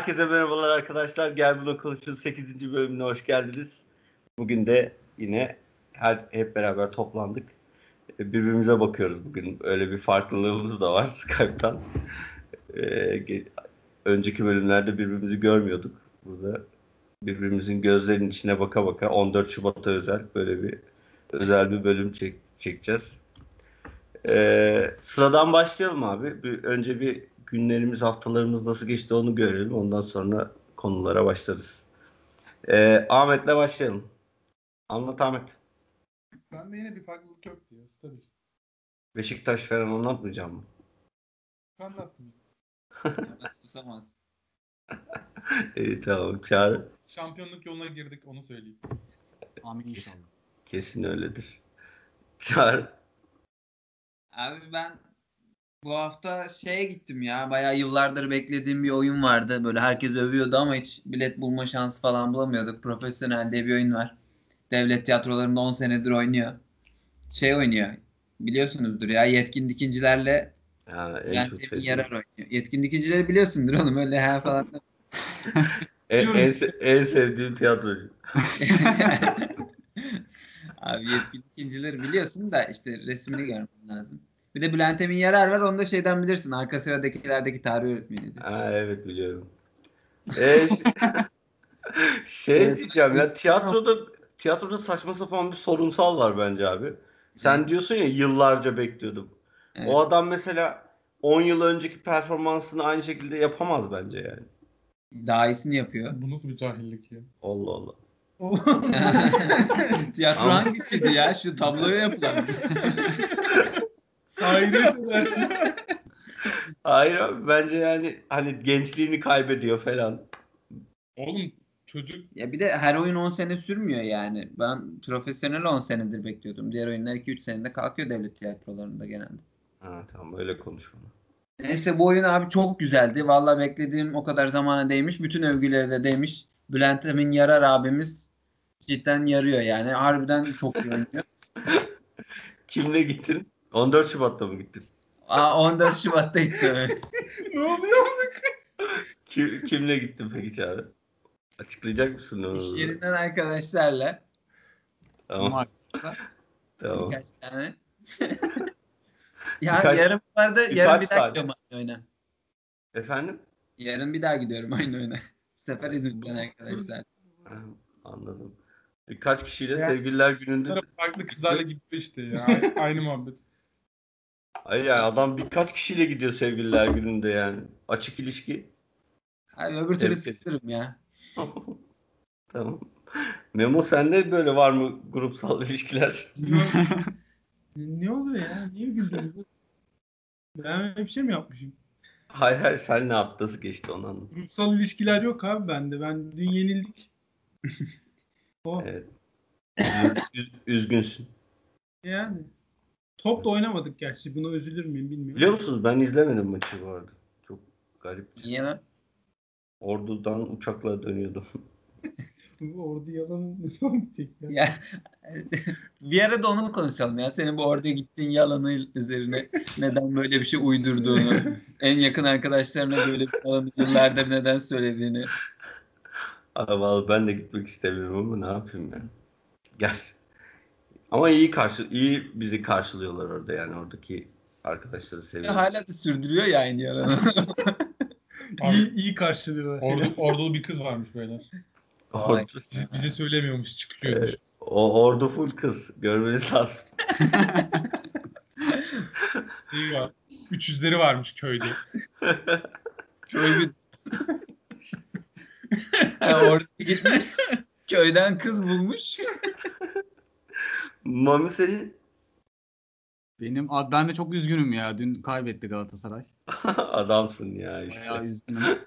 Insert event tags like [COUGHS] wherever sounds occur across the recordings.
Herkese merhabalar arkadaşlar. Gel Bunu Konuşun 8. bölümüne hoş geldiniz. Bugün de yine her, hep beraber toplandık. Birbirimize bakıyoruz bugün. Öyle bir farklılığımız da var [LAUGHS] Skype'tan. Ee, önceki bölümlerde birbirimizi görmüyorduk. Burada birbirimizin gözlerinin içine baka baka 14 Şubat'a özel böyle bir özel bir bölüm çek, çekeceğiz. Ee, sıradan başlayalım abi. Bir, önce bir günlerimiz, haftalarımız nasıl geçti onu görelim. Ondan sonra konulara başlarız. Ee, Ahmet'le başlayalım. Anlat Ahmet. Ben de yine bir farklılık yok diyor. Stabil. Beşiktaş falan anlatmayacağım mı? Anlatmayayım. Susamaz. [LAUGHS] İyi tamam. Çağrı. Şampiyonluk yoluna girdik onu söyleyeyim. Amin inşallah. Kesin öyledir. Çağrı. Abi ben bu hafta şeye gittim ya. Bayağı yıllardır beklediğim bir oyun vardı. Böyle herkes övüyordu ama hiç bilet bulma şansı falan bulamıyorduk. Profesyonel diye bir oyun var. Devlet tiyatrolarında 10 senedir oynuyor. Şey oynuyor. Biliyorsunuzdur ya yetkin dikincilerle Ha, en yani çok Temin. Yarar oynuyor. Yetkin dikincileri biliyorsundur oğlum öyle ha falan. [LAUGHS] En, en, se- en sevdiğim tiyatrocu. [LAUGHS] Abi yetkin ikincileri biliyorsun da işte resmini görmen lazım. Bir de Bülent Emin Yarar var. Onu da şeyden bilirsin. Arka sıradakilerdeki tarih öğretmeniydi. Ha, evet biliyorum. Ee, [LAUGHS] şey diyeceğim ya tiyatroda tiyatroda saçma sapan bir sorunsal var bence abi. Sen diyorsun ya yıllarca bekliyordum. Evet. O adam mesela 10 yıl önceki performansını aynı şekilde yapamaz bence yani. Daha iyisini yapıyor. Bu nasıl bir cahillik ya? Allah Allah. [LAUGHS] Tiyatro hangisiydi ya? Şu tabloya yapılan. [LAUGHS] Hayret edersin. Hayır abi bence yani hani gençliğini kaybediyor falan. Oğlum çocuk ya bir de her oyun 10 sene sürmüyor yani. Ben profesyonel 10 senedir bekliyordum. Diğer oyunlar 2-3 senede kalkıyor devlet tiyatrolarında genelde. Ha tamam öyle konuşma. Neyse bu oyun abi çok güzeldi. Vallahi beklediğim o kadar zamana değmiş. Bütün övgüleri de değmiş. Bülent Emin Yarar abimiz cidden yarıyor yani. Harbiden çok iyi oynuyor. [LAUGHS] Kimle gittin? 14 Şubat'ta mı gittin? Aa, 14 Şubat'ta gitti evet. [LAUGHS] ne oluyor? Kim, kimle gittin peki Çağrı? Açıklayacak mısın onu? İş yerinden arkadaşlarla Tamam. tamam. birkaç tane. [LAUGHS] ya Birkaç- yarın bu arada yarın bir daha tane. gidiyorum aynı oyuna. Efendim? Yarın bir daha gidiyorum aynı oyuna. [LAUGHS] Bu sefer İzmit'ten arkadaşlar. Anladım. Birkaç kişiyle Ya. sevgililer gününde farklı kızlarla gidiyor işte ya. Ay- Aynı muhabbet. Hayır yani adam birkaç kişiyle gidiyor sevgililer gününde yani. Açık ilişki. Abi öbür türlü Evet. sıkılırım ya. [LAUGHS] Tamam. Memo sende böyle var mı grupsal [LAUGHS] ilişkiler? Ne oluyor ya? Niye güldünüz? Ben bir şey mi yapmışım? Hayır hayır sen ne yaptın? Nasıl geçti onu anlat. Grupsal ilişkiler yok abi bende. Ben dün yenildik. [LAUGHS] o Evet. Üz- üz- üzgünsün. yani. Top da oynamadık gerçi. Buna üzülür müyüm bilmiyorum. Biliyor musunuz ben izlemedim maçı bu arada. Çok garip. Niye lan? Ordu'dan uçakla dönüyordum. [LAUGHS] Orada yalan [LAUGHS] ne zaman bitecek ya? Ya bir ara da onu mu konuşalım ya? Senin bu orada gittiğin yalanı üzerine neden böyle bir şey uydurduğunu, [LAUGHS] en yakın arkadaşlarına böyle bir yalanı yıllardır neden söylediğini. Ama vallahi ben de gitmek istemiyorum ama ne yapayım ya. Gel. Ama iyi karşı iyi bizi karşılıyorlar orada yani oradaki arkadaşları seviyorum. Hala da sürdürüyor ya aynı yalanı. [LAUGHS] İyi, iyi karşılıyorlar. Ordu, ordulu bir kız varmış beyler. Ordu, Bize, bize söylemiyormuş çıkıyormuş. o ordu full kız. Görmeniz lazım. [LAUGHS] Şey var. 300'leri varmış köyde. Köy bir... [LAUGHS] Ha, orada gitmiş. Köyden kız bulmuş. Mami senin Benim abi ben de çok üzgünüm ya. Dün kaybetti Galatasaray. [LAUGHS] adamsın ya işte. Bayağı üzgünüm.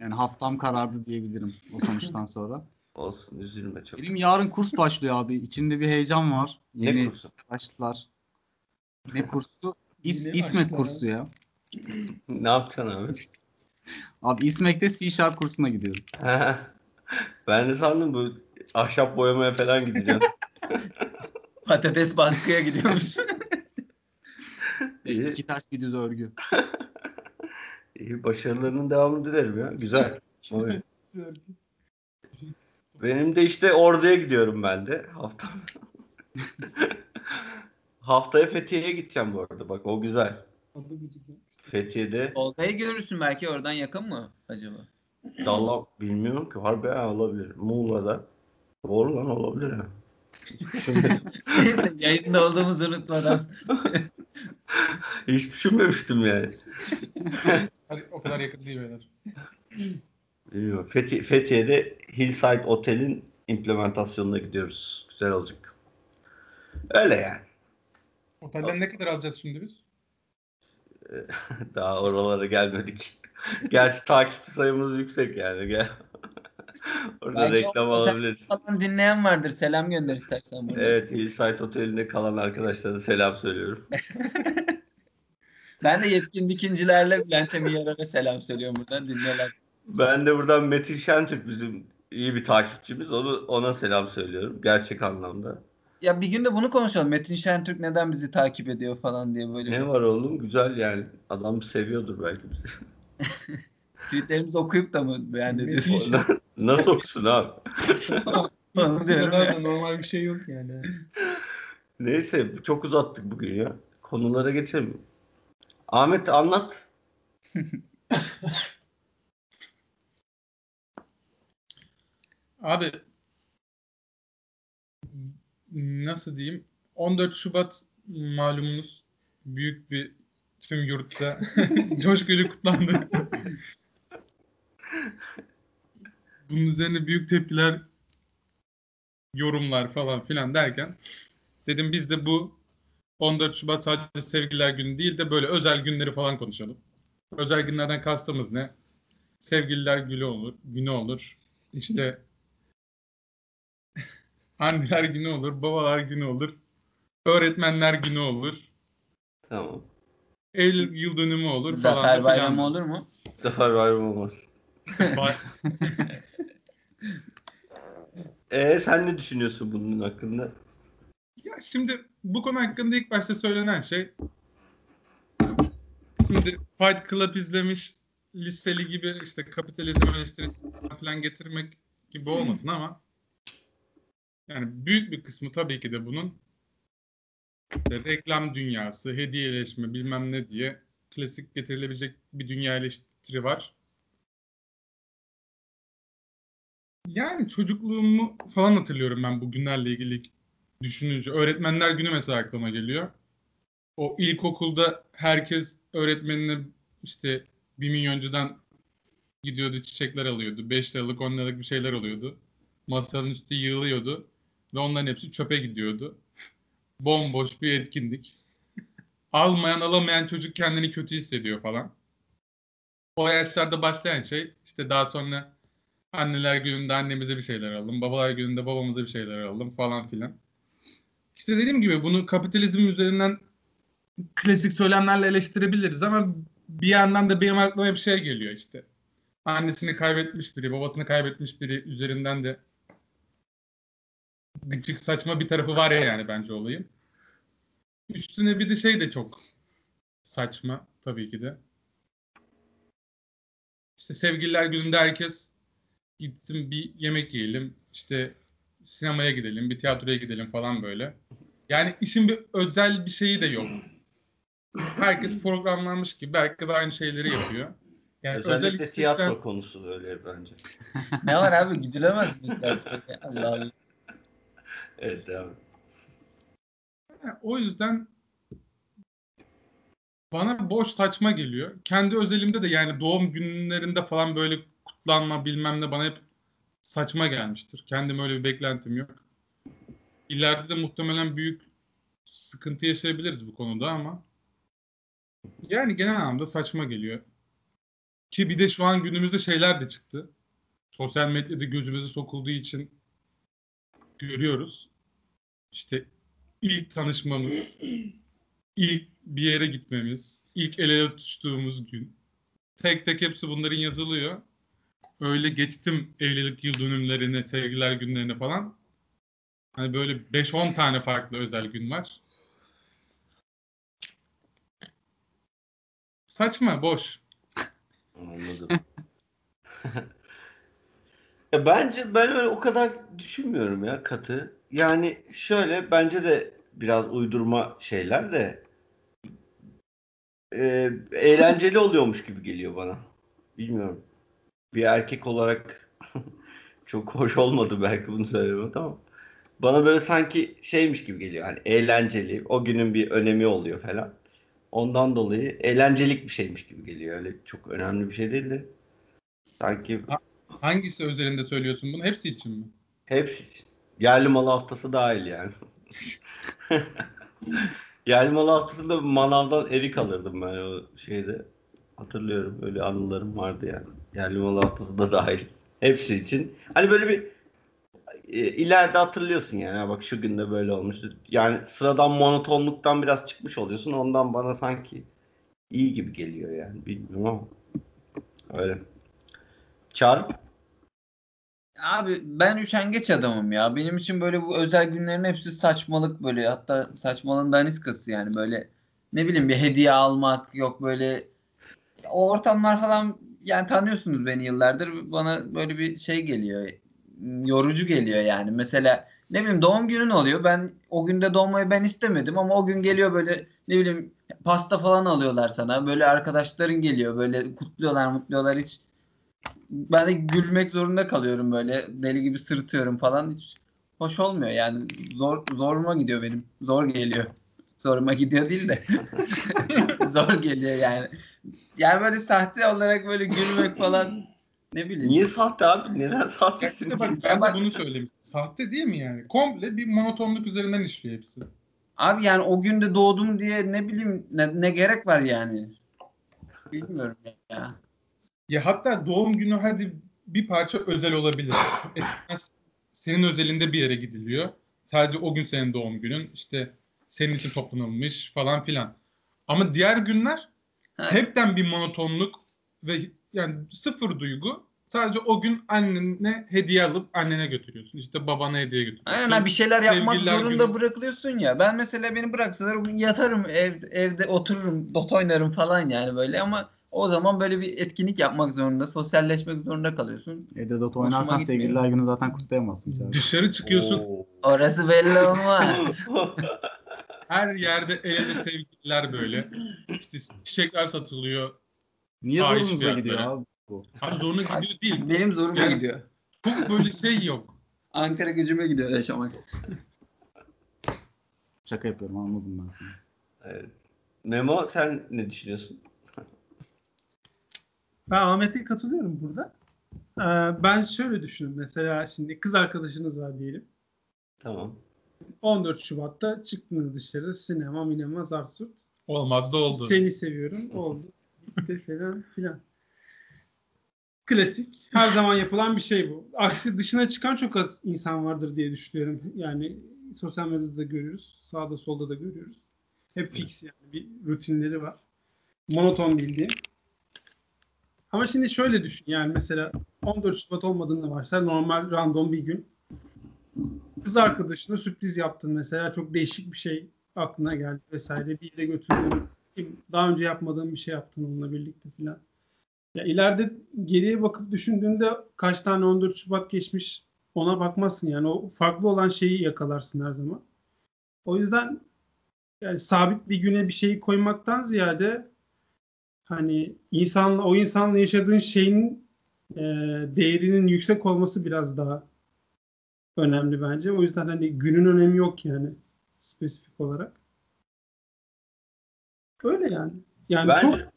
Yani haftam karardı diyebilirim o sonuçtan sonra. [LAUGHS] Olsun üzülme çok. Benim yarın kurs başlıyor abi. İçimde bir heyecan var. Ne Yeni kursu? arkadaşlar. Ne [LAUGHS] kursu? İs, İsmet başlar kursu ya. Ne yapacaksın abi? Abi İsmek'te C Sharp kursuna gidiyorum. ben de sandım bu ahşap boyamaya falan gideceğim. [LAUGHS] Patates baskıya gidiyormuş. [LAUGHS] İyi. İki ters bir düz örgü. [LAUGHS] İyi başarılarının devamını dilerim ya. Güzel. Evet. Benim de işte Ordu'ya gidiyorum ben de hafta. Haftaya Fethiye'ye gideceğim bu arada. Bak o güzel. Fethiye'de Tolga'yı görürsün belki oradan yakın mı acaba? Dalla bilmiyorum ki harbi ha, olabilir. Muğla'da. Doğru lan olabilir ha. Düşünmedim. Neyse yayında olduğumuzu unutmadan. [LAUGHS] Hiç düşünmemiştim yani. Hadi, o kadar yakın değil beyler. Bilmiyorum. Fethi- Fethiye'de Hillside Otel'in implementasyonuna gidiyoruz. Güzel olacak. Öyle yani. Otelden ne kadar alacağız şimdi biz? [LAUGHS] Daha oralara gelmedik. Gerçi takipçi sayımız yüksek yani. Gel. [LAUGHS] Orada Belki reklam alabiliriz. Falan dinleyen vardır. Selam gönder istersen burada. Evet Hillside Oteli'nde kalan arkadaşlara selam söylüyorum. [LAUGHS] [LAUGHS] Ben de yetkin dikincilerle Bülent Eminyar'a selam söylüyorum buradan dinleyenler. Ben de buradan Metin Şentürk bizim iyi bir takipçimiz. Onu ona selam söylüyorum. Gerçek anlamda. Ya bir gün de bunu konuşalım. Metin Şentürk neden bizi takip ediyor falan diye böyle. Ne var oğlum? Güzel yani. Adam seviyordur belki bizi. Tweetlerimizi okuyup da mı beğendi diyorsun? Nasıl okusun abi? Normal bir şey yok yani. Neyse çok uzattık bugün ya. Konulara geçelim. Ahmet anlat. Abi nasıl diyeyim? 14 Şubat malumunuz büyük bir tüm yurtta [LAUGHS] coşkuyla kutlandı. Bunun üzerine büyük tepkiler, yorumlar falan filan derken dedim biz de bu 14 Şubat sadece sevgililer günü değil de böyle özel günleri falan konuşalım. Özel günlerden kastımız ne? Sevgililer günü olur, günü olur. İşte [LAUGHS] anneler günü olur, babalar günü olur, öğretmenler günü olur, Tamam. Eylül yıl dönümü olur falan. da Zafer. Bayramı olur mu? Zafer bayramı olmaz. Ba- [LAUGHS] Ee sen ne düşünüyorsun bunun hakkında? Ya şimdi bu konu hakkında ilk başta söylenen şey şimdi Fight Club izlemiş liseli gibi işte kapitalizm eleştirisi falan getirmek gibi olmasın ama yani büyük bir kısmı tabii ki de bunun işte reklam dünyası, hediyeleşme bilmem ne diye klasik getirilebilecek bir dünya eleştiri var. Yani çocukluğumu falan hatırlıyorum ben bu günlerle ilgili düşününce. Öğretmenler günü mesela aklıma geliyor. O ilkokulda herkes öğretmenine işte bir milyoncudan gidiyordu çiçekler alıyordu. 5 liralık 10 liralık bir şeyler oluyordu. Masanın üstü yığılıyordu. Ve onların hepsi çöpe gidiyordu. Bomboş bir etkinlik. Almayan alamayan çocuk kendini kötü hissediyor falan. O yaşlarda başlayan şey işte daha sonra anneler gününde annemize bir şeyler alalım. Babalar gününde babamıza bir şeyler alalım falan filan. İşte dediğim gibi bunu kapitalizm üzerinden klasik söylemlerle eleştirebiliriz ama bir yandan da benim aklıma bir şey geliyor işte. Annesini kaybetmiş biri, babasını kaybetmiş biri üzerinden de gıcık saçma bir tarafı var ya yani bence olayın. Üstüne bir de şey de çok saçma tabii ki de. İşte sevgililer gününde herkes gitsin bir yemek yiyelim, işte sinemaya gidelim, bir tiyatroya gidelim falan böyle. Yani işin bir özel bir şeyi de yok. Herkes programlanmış gibi herkes aynı şeyleri yapıyor. Yani özel Özellikle istekler- tiyatro konusu öyle bence. [LAUGHS] Ne var abi gidilemez mi? tiyatroya? Allah Allah. Evet devam. Yani o yüzden bana boş saçma geliyor. Kendi özelimde de yani doğum günlerinde falan böyle kutlanma bilmem ne bana hep saçma gelmiştir. Kendim öyle bir beklentim yok. İleride de muhtemelen büyük sıkıntı yaşayabiliriz bu konuda ama yani genel anlamda saçma geliyor. Ki bir de şu an günümüzde şeyler de çıktı. Sosyal medyada gözümüze sokulduğu için görüyoruz. İşte ilk tanışmamız, ilk bir yere gitmemiz, ilk el ele tutuştuğumuz gün. Tek tek hepsi bunların yazılıyor. Öyle geçtim evlilik yıl dönümlerine, sevgiler günlerine falan. Hani böyle 5-10 tane farklı özel gün var. Saçma, boş. Anladım. [LAUGHS] ya bence ben öyle o kadar düşünmüyorum ya katı. Yani şöyle bence de biraz uydurma şeyler de e, eğlenceli oluyormuş gibi geliyor bana. Bilmiyorum. Bir erkek olarak [LAUGHS] çok hoş olmadı belki bunu söylemek ama bana böyle sanki şeymiş gibi geliyor. Hani eğlenceli, o günün bir önemi oluyor falan. Ondan dolayı eğlencelik bir şeymiş gibi geliyor. Öyle çok önemli bir şey değil de sanki Hangisi özelinde söylüyorsun bunu? Hepsi için mi? hepsi için. Yerli malı haftası dahil yani. [LAUGHS] [LAUGHS] Yerli malı haftasında manavdan erik alırdım ben o şeyde. Hatırlıyorum öyle anılarım vardı yani. Yerli malı haftası da dahil. [LAUGHS] Hepsi için. Hani böyle bir e, ileride hatırlıyorsun yani. Bak şu günde böyle olmuştu. Yani sıradan monotonluktan biraz çıkmış oluyorsun. Ondan bana sanki iyi gibi geliyor yani. Bilmiyorum ama. Öyle. Çarp. Abi ben üşengeç adamım ya. Benim için böyle bu özel günlerin hepsi saçmalık böyle. Hatta saçmalığın daniskası yani böyle ne bileyim bir hediye almak yok böyle o ortamlar falan yani tanıyorsunuz beni yıllardır bana böyle bir şey geliyor. Yorucu geliyor yani. Mesela ne bileyim doğum günün oluyor. Ben o günde doğmayı ben istemedim ama o gün geliyor böyle ne bileyim pasta falan alıyorlar sana. Böyle arkadaşların geliyor böyle kutluyorlar mutluyorlar hiç ben de gülmek zorunda kalıyorum böyle deli gibi sırıtıyorum falan hiç hoş olmuyor yani zor zoruma gidiyor benim zor geliyor zoruma gidiyor değil de [LAUGHS] zor geliyor yani yani böyle sahte olarak böyle gülmek falan ne bileyim Niye sahte abi? Neden Ya sahtesin? işte bak ben de bunu söylemiştim. Sahte değil mi yani? Komple bir monotonluk üzerinden işliyor hepsi. abi yani o günde doğdum diye ne bileyim ne, ne gerek var yani bilmiyorum ya Ya hatta doğum günü hadi bir parça özel olabilir. Eskiden senin özelinde bir yere gidiliyor. Sadece o gün senin doğum günün. İşte senin için toplanılmış falan filan. Ama diğer günler Ha, hepten bir monotonluk ve yani sıfır duygu. Sadece o gün annene hediye alıp annene götürüyorsun. İşte babana hediye götürüyorsun. Aynen bir şeyler yapmak Sevgililer zorunda günü- bırakılıyorsun ya. Ben mesela beni bıraksalar o gün yatarım ev, evde otururum, dot oynarım falan yani böyle ama o zaman böyle bir etkinlik yapmak zorunda, sosyalleşmek zorunda kalıyorsun. Evde Dota Hoşuma oynarsan sevgililer günü zaten kutlayamazsın. Çağrı. Dışarı çıkıyorsun. Oo. Orası belli olmaz. [LAUGHS] Her yerde el ele sevgililer böyle. İşte çiçekler satılıyor. Niye zorunuza gidiyor abi bu? Abi zoruna gidiyor değil. Benim zoruma Yani- gidiyor. Çok böyle şey yok. Ankara gücüme gidiyor yaşamak. Şaka yapıyorum anladım ben seni. Evet. Memo sen ne düşünüyorsun? Ben Ahmet'e katılıyorum burada. Ee, ben şöyle düşünüyorum. Mesela şimdi kız arkadaşınız var diyelim. Tamam. 14 Şubat'ta çıktınız dışarı. Sinema, minema, zart zurt. Olmaz da oldu. Seni seviyorum. Oldu. Bitti [LAUGHS] falan filan. Klasik. Her zaman yapılan bir şey bu. Aksi dışına çıkan çok az insan vardır diye düşünüyorum. Yani sosyal medyada da görüyoruz. Sağda solda da görüyoruz. Hep fix yani. Bir rutinleri var. Monoton bildiğin. Ama şimdi şöyle düşün. Yani mesela 14 Şubat olmadığını varsa normal random bir gün. Kız arkadaşına sürpriz yaptın mesela. Çok değişik bir şey aklına geldi vesaire. Bir yere götürdün daha önce yapmadığın bir şey yaptın onunla birlikte filan. Ya ileride geriye bakıp düşündüğünde kaç tane 14 Şubat geçmiş ona bakmazsın yani o farklı olan şeyi yakalarsın her zaman. O yüzden yani sabit bir güne bir şeyi koymaktan ziyade hani insanla o insanla yaşadığın şeyin e, değerinin yüksek olması biraz daha önemli bence. O yüzden hani günün önemi yok yani spesifik olarak. Öyle yani. Yani çok Bence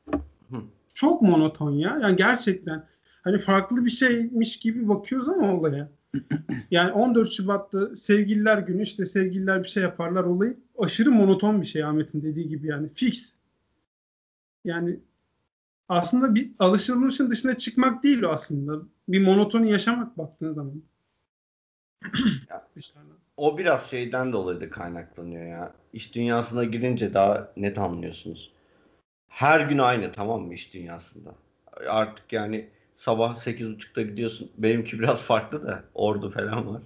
çok monoton ya. Yani gerçekten hani farklı bir şeymiş gibi bakıyoruz ama olaya. [CLEARS THROAT] Yani 14 Şubat'ta sevgililer günü işte sevgililer bir şey yaparlar olayı aşırı monoton bir şey Ahmet'in dediği gibi yani fix. Yani aslında bir alışılmışın dışına çıkmak değil o aslında. Bir monotonu yaşamak baktığın zaman. O biraz şeyden dolayı da kaynaklanıyor ya. İş dünyasına girince daha net anlıyorsunuz. Her gün aynı tamam mı iş dünyasında? Artık yani sabah 8.30'da gidiyorsun. Benimki biraz farklı da ordu falan var.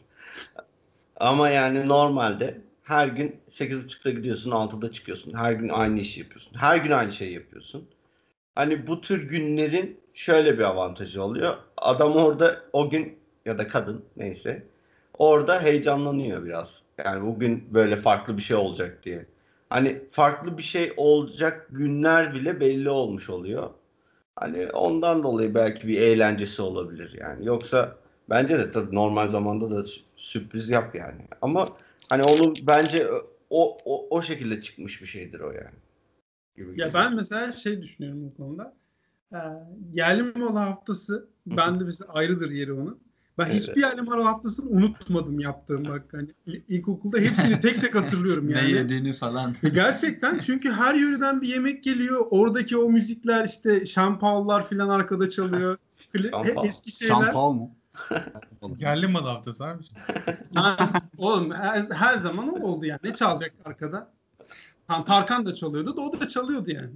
Ama yani normalde her gün 8.30'da gidiyorsun 6'da çıkıyorsun. Her gün aynı işi yapıyorsun. Her gün aynı şeyi yapıyorsun. Hani bu tür günlerin şöyle bir avantajı oluyor. Adam orada o gün ya da kadın neyse orada heyecanlanıyor biraz. Yani bugün böyle farklı bir şey olacak diye. Hani farklı bir şey olacak günler bile belli olmuş oluyor. Hani ondan dolayı belki bir eğlencesi olabilir yani. Yoksa bence de tabii normal zamanda da sü- sürpriz yap yani. Ama hani onu bence o o, o şekilde çıkmış bir şeydir o yani. Gibi Ya geliyor. ben mesela şey düşünüyorum bu konuda. Ee, yerli malı haftası bende mesela ayrıdır yeri onun. Ben Evet. hiçbir yerli malı haftasını unutmadım yaptığım bak hani il- ilkokulda hepsini tek tek hatırlıyorum [LAUGHS] Ne yani. yediğini falan. Gerçekten çünkü her yöreden bir yemek geliyor. Oradaki o müzikler işte şampallar falan arkada çalıyor. [LAUGHS] Kli- Şampal. eski şeyler. Şampal mı? [LAUGHS] Yerli mal haftası abi işte. Oğlum her, her zaman o oldu yani. Ne çalacak arkada? Tam Tarkan da çalıyordu da o da çalıyordu yani.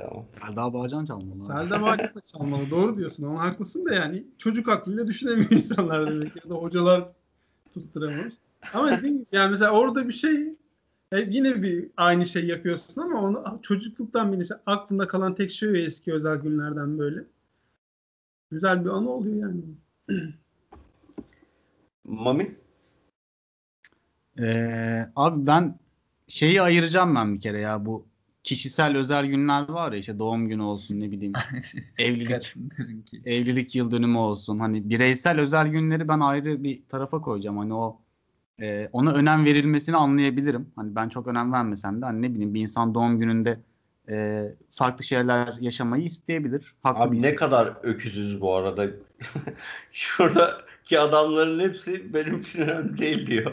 Tamam. Selda Bağcan çalmalı. Selda Bağcan da çalmalı. Doğru diyorsun ama haklısın da yani çocuk aklıyla düşünemiyor [LAUGHS] insanlar demek ya da hocalar tutturamamış. Ama dediğim gibi yani mesela orada bir şey e, yine bir aynı şey yapıyorsun ama onu çocukluktan beri işte aklında kalan tek şey o eski özel günlerden böyle. Güzel bir anı oluyor yani. [CLEARS THROAT] Mami? Ee, abi ben şeyi ayıracağım ben bir kere ya bu kişisel özel günler var ya işte doğum günü olsun ne bileyim [LAUGHS] evlilik evlilik yıl dönümü olsun. Hani bireysel özel günleri ben ayrı bir tarafa koyacağım. Hani o e, ona önem verilmesini anlayabilirim. Hani ben çok önem vermesem de hani ne bileyim bir insan doğum gününde e, farklı şeyler yaşamayı isteyebilir. Farklı bir Abi ne kadar öküzüz bu arada. [LAUGHS] Şuradaki adamların hepsi benim için önemli değil diyor.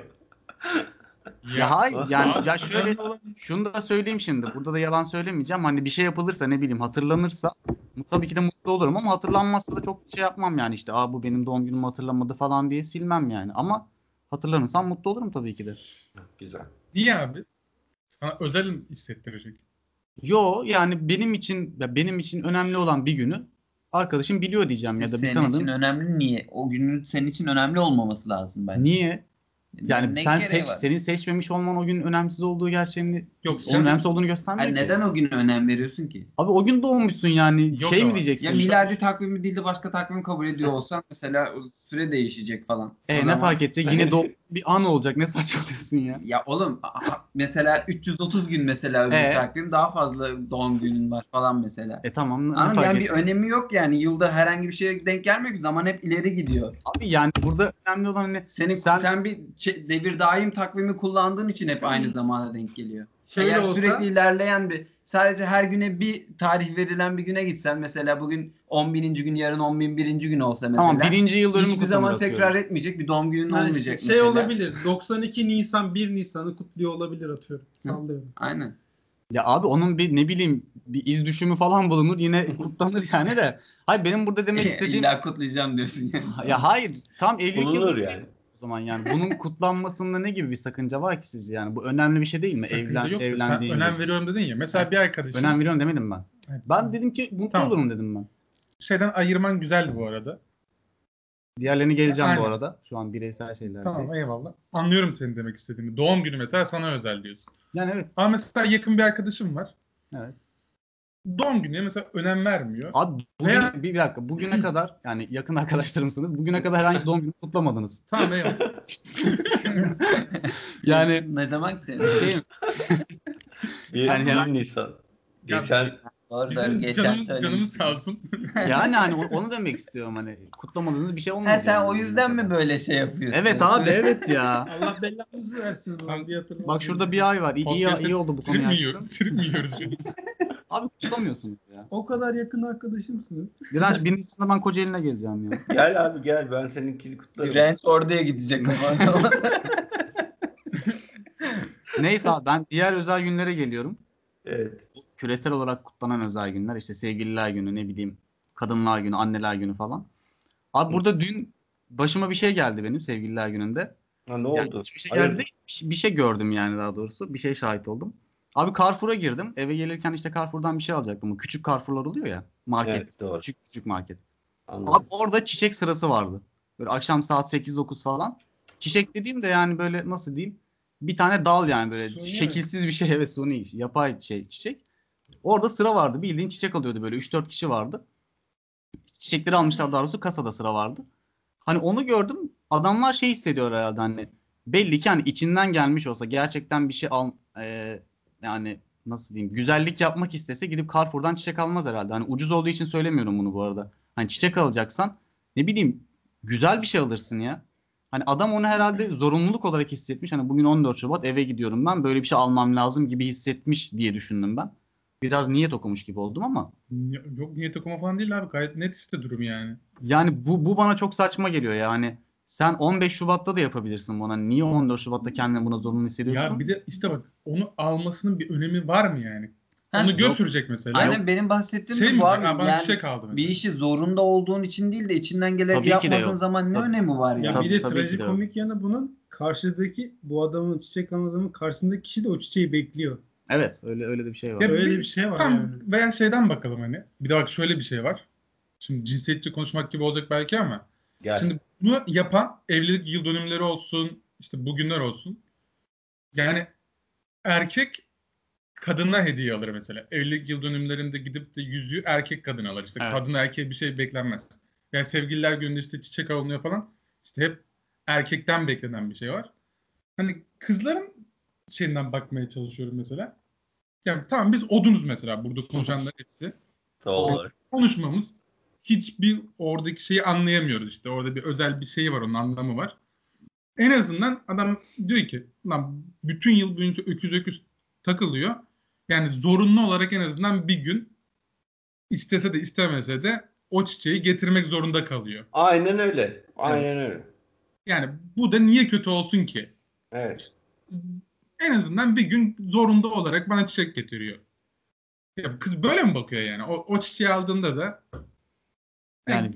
Ya hayır [LAUGHS] yani ya şöyle şunu da söyleyeyim şimdi. Burada da yalan söylemeyeceğim. Hani bir şey yapılırsa ne bileyim hatırlanırsa tabii ki de mutlu olurum ama hatırlanmazsa da çok şey yapmam yani işte aa bu benim doğum günümü hatırlamadı falan diye silmem yani. Ama hatırlanırsam mutlu olurum tabii ki de. Güzel. Niye abi? Sana özel hissettirecek. Yo yani benim için ya benim için önemli olan bir günü arkadaşım biliyor diyeceğim ya da bir senin tanıdığım. için önemli niye? O günün senin için önemli olmaması lazım bence. Niye? Yani Ne sen seç, var? senin seçmemiş olman o gün önemsiz olduğu gerçeğini Yok onun önemsiz olduğunu göstermiyor. Ki. neden o güne önem veriyorsun ki? Abi o gün doğmuşsun yani Yok şey mi diyeceksin? Ya miladi takvimi değil de başka takvim kabul ediyor olsan mesela süre değişecek falan. O E, ne zaman- fark edecek? Yine doğum bir an olacak. Ne saçmalıyorsun ya? Ya oğlum mesela 330 gün mesela öbür Ee? takvim daha fazla doğum günün var falan mesela. E tamam. Ne fark Yani bir önemi yok yani. Yılda herhangi bir şeye denk gelmiyor ki. Zaman hep ileri gidiyor. Abi yani burada önemli olan hani Senin Sen- sen, bir devir daim takvimi kullandığın için hep aynı zamana denk geliyor. Şöyle Eğer olsa sürekli ilerleyen bir sadece her güne bir tarih verilen bir güne gitsen mesela bugün 10 bininci gün yarın 10 bin birinci gün olsa mesela tamam birinci yıl dönümü hiçbir zaman tekrar etmeyecek bir doğum günün yani olmayacak şey mesela. olabilir. 92 Nisan 1 Nisan'ı kutluyor olabilir atıyorum. Sallıyorum. Aynen. Ya abi onun bir ne bileyim bir iz düşümü falan bulunur yine [LAUGHS] kutlanır yani de. Hayır benim burada demek [LAUGHS] istediğim İlla kutlayacağım diyorsun yani. ya hayır tam evlilik yıl Bulunur dönümü yani. O zaman yani bunun kutlanmasında ne gibi bir sakınca var ki sizce yani bu önemli bir şey değil mi? Sakınca Evlen, yok da sen önem veriyorum dedin ya. Mesela bir arkadaşım Önem veriyorum demedim ben. Evet. Ben dedim ki mutlu Tamam. olurum dedim ben. şeyden ayırman güzeldi bu arada. Diğerlerine geleceğim bu Aynen. arada. Şu an bireysel şeyler. Tamam eyvallah. Anlıyorum senin demek istediğini. Doğum günü mesela sana özel diyorsun. Yani evet. Ama mesela yakın bir arkadaşım var. Evet. Doğum gününe mesela önem vermiyor. Abi bugün, Veya- bir, dakika bugüne kadar yani yakın arkadaşlarımsınız. Bugüne kadar herhangi bir doğum günü kutlamadınız. Tamam eyvallah. [LAUGHS] Yani- ne zaman ki senin? Şey Bir, Yani herhangi- Nisan. Geçen Doğru, Bizim geçen canımız, canımız sağ olsun. [LAUGHS] yani hani onu, demek istiyorum hani kutlamadığınız bir şey olmadı. Ha, sen yani o yüzden mi böyle şey yapıyorsun? Evet abi evet ya. [LAUGHS] Allah belanızı versin. Bak şurada bir ay var. İyi, iyi, iyi oldu bu konuyu yiyoruz? Trip mi yiyoruz? Abi kutlamıyorsunuz ya. O kadar yakın arkadaşımsınız. Direnç bir Nisan'da ben Kocaeli'ne geleceğim ya. [LAUGHS] gel abi gel ben seninkini kutlarım. Direnç orduya gidecek ama. [LAUGHS] Neyse abi ben diğer özel günlere geliyorum. Evet. Küresel olarak kutlanan özel günler işte sevgililer günü ne bileyim kadınlar günü, anneler günü falan. Abi burada dün başıma bir şey geldi benim sevgililer gününde. Ha, ne Yani oldu? hiçbir şey geldi şey- bir şey gördüm yani daha doğrusu. Bir şey şahit oldum. Abi Carrefour'a girdim. Eve gelirken işte Carrefour'dan bir şey alacaktım. O küçük Carrefour'lar oluyor ya. Market. Evet, doğru. Küçük küçük market. Anladım. Abi orada çiçek sırası vardı. Böyle akşam saat 8-9 falan. Çiçek dediğim de yani böyle nasıl diyeyim? Bir tane dal yani böyle Suni mi? şekilsiz bir şey [LAUGHS] evet suni yapay şey çiçek. Orada sıra vardı. Bildiğin çiçek alıyordu böyle 3-4 kişi vardı. Çiçekleri almışlar daha doğrusu kasada sıra vardı. Hani onu gördüm. Adamlar şey hissediyor herhalde hani belli ki hani içinden gelmiş olsa gerçekten bir şey al e, yani nasıl diyeyim güzellik yapmak istese gidip Carrefour'dan çiçek almaz herhalde. Hani ucuz olduğu için söylemiyorum bunu bu arada. Hani çiçek alacaksan ne bileyim güzel bir şey alırsın ya. Hani adam onu herhalde zorunluluk olarak hissetmiş. Hani bugün 14 Şubat eve gidiyorum ben böyle bir şey almam lazım gibi hissetmiş diye düşündüm ben. Biraz niyet okumuş gibi oldum ama Yok niyet okuma falan değil abi. Gayet net işte durum yani. yani bu bu bana çok saçma geliyor ya. Hani sen 15 Şubat'ta da yapabilirsin buna. Niye 14 Şubat'ta kendini buna zorunlu hissediyorsun? Ya bir de işte bak onu almasının bir önemi var mı yani? Ha, Onu yok. götürecek mesela. Aynen benim bahsettiğim Şey de mi? bu abi. Ha, bana Yani çiçek aldı mesela. bir işi zorunda olduğun için değil de içinden gelerek Tabii yapmadığın yok. zaman ne Tabii. önemi var ya? Ya Tabii, bir de tabii trajikomik yanı bunun karşıdaki bu adamın çiçek alan adamın karşısındaki kişi de o çiçeği bekliyor. Evet, öyle öyle de bir şey var. Ya Öyle bir- bir şey var Tam yani. veya şeyden bakalım hani. Bir de bak şöyle bir şey var. Şimdi cinsiyetçi konuşmak gibi olacak belki ama. Gel. Şimdi bunu yapan evlilik yıl dönümleri olsun, işte bugünler olsun. Yani erkek kadına hediye alır mesela. Evlilik yıl dönümlerinde gidip de yüzüğü erkek kadın alır. İşte Evet. kadın erkeğe bir şey beklenmez. Yani sevgililer gününde işte çiçek alınıyor falan. İşte hep erkekten beklenen bir şey var. Hani kızların şeyinden bakmaya çalışıyorum mesela. Yani tamam biz odunuz mesela burada konuşanlar hepsi Doğal olarak. konuşmamız hiçbir oradaki şeyi anlayamıyoruz işte. Orada bir özel bir şey var, onun anlamı var. En azından adam diyor ki lan bütün yıl boyunca öküz öküz takılıyor. Yani zorunlu olarak en azından bir gün istese de istemese de o çiçeği getirmek zorunda kalıyor. Aynen öyle. Aynen öyle. Yani bu da niye kötü olsun ki? Evet. En azından bir gün zorunda olarak bana çiçek getiriyor. Ya kız böyle mi bakıyor yani? O, o çiçeği aldığında da yani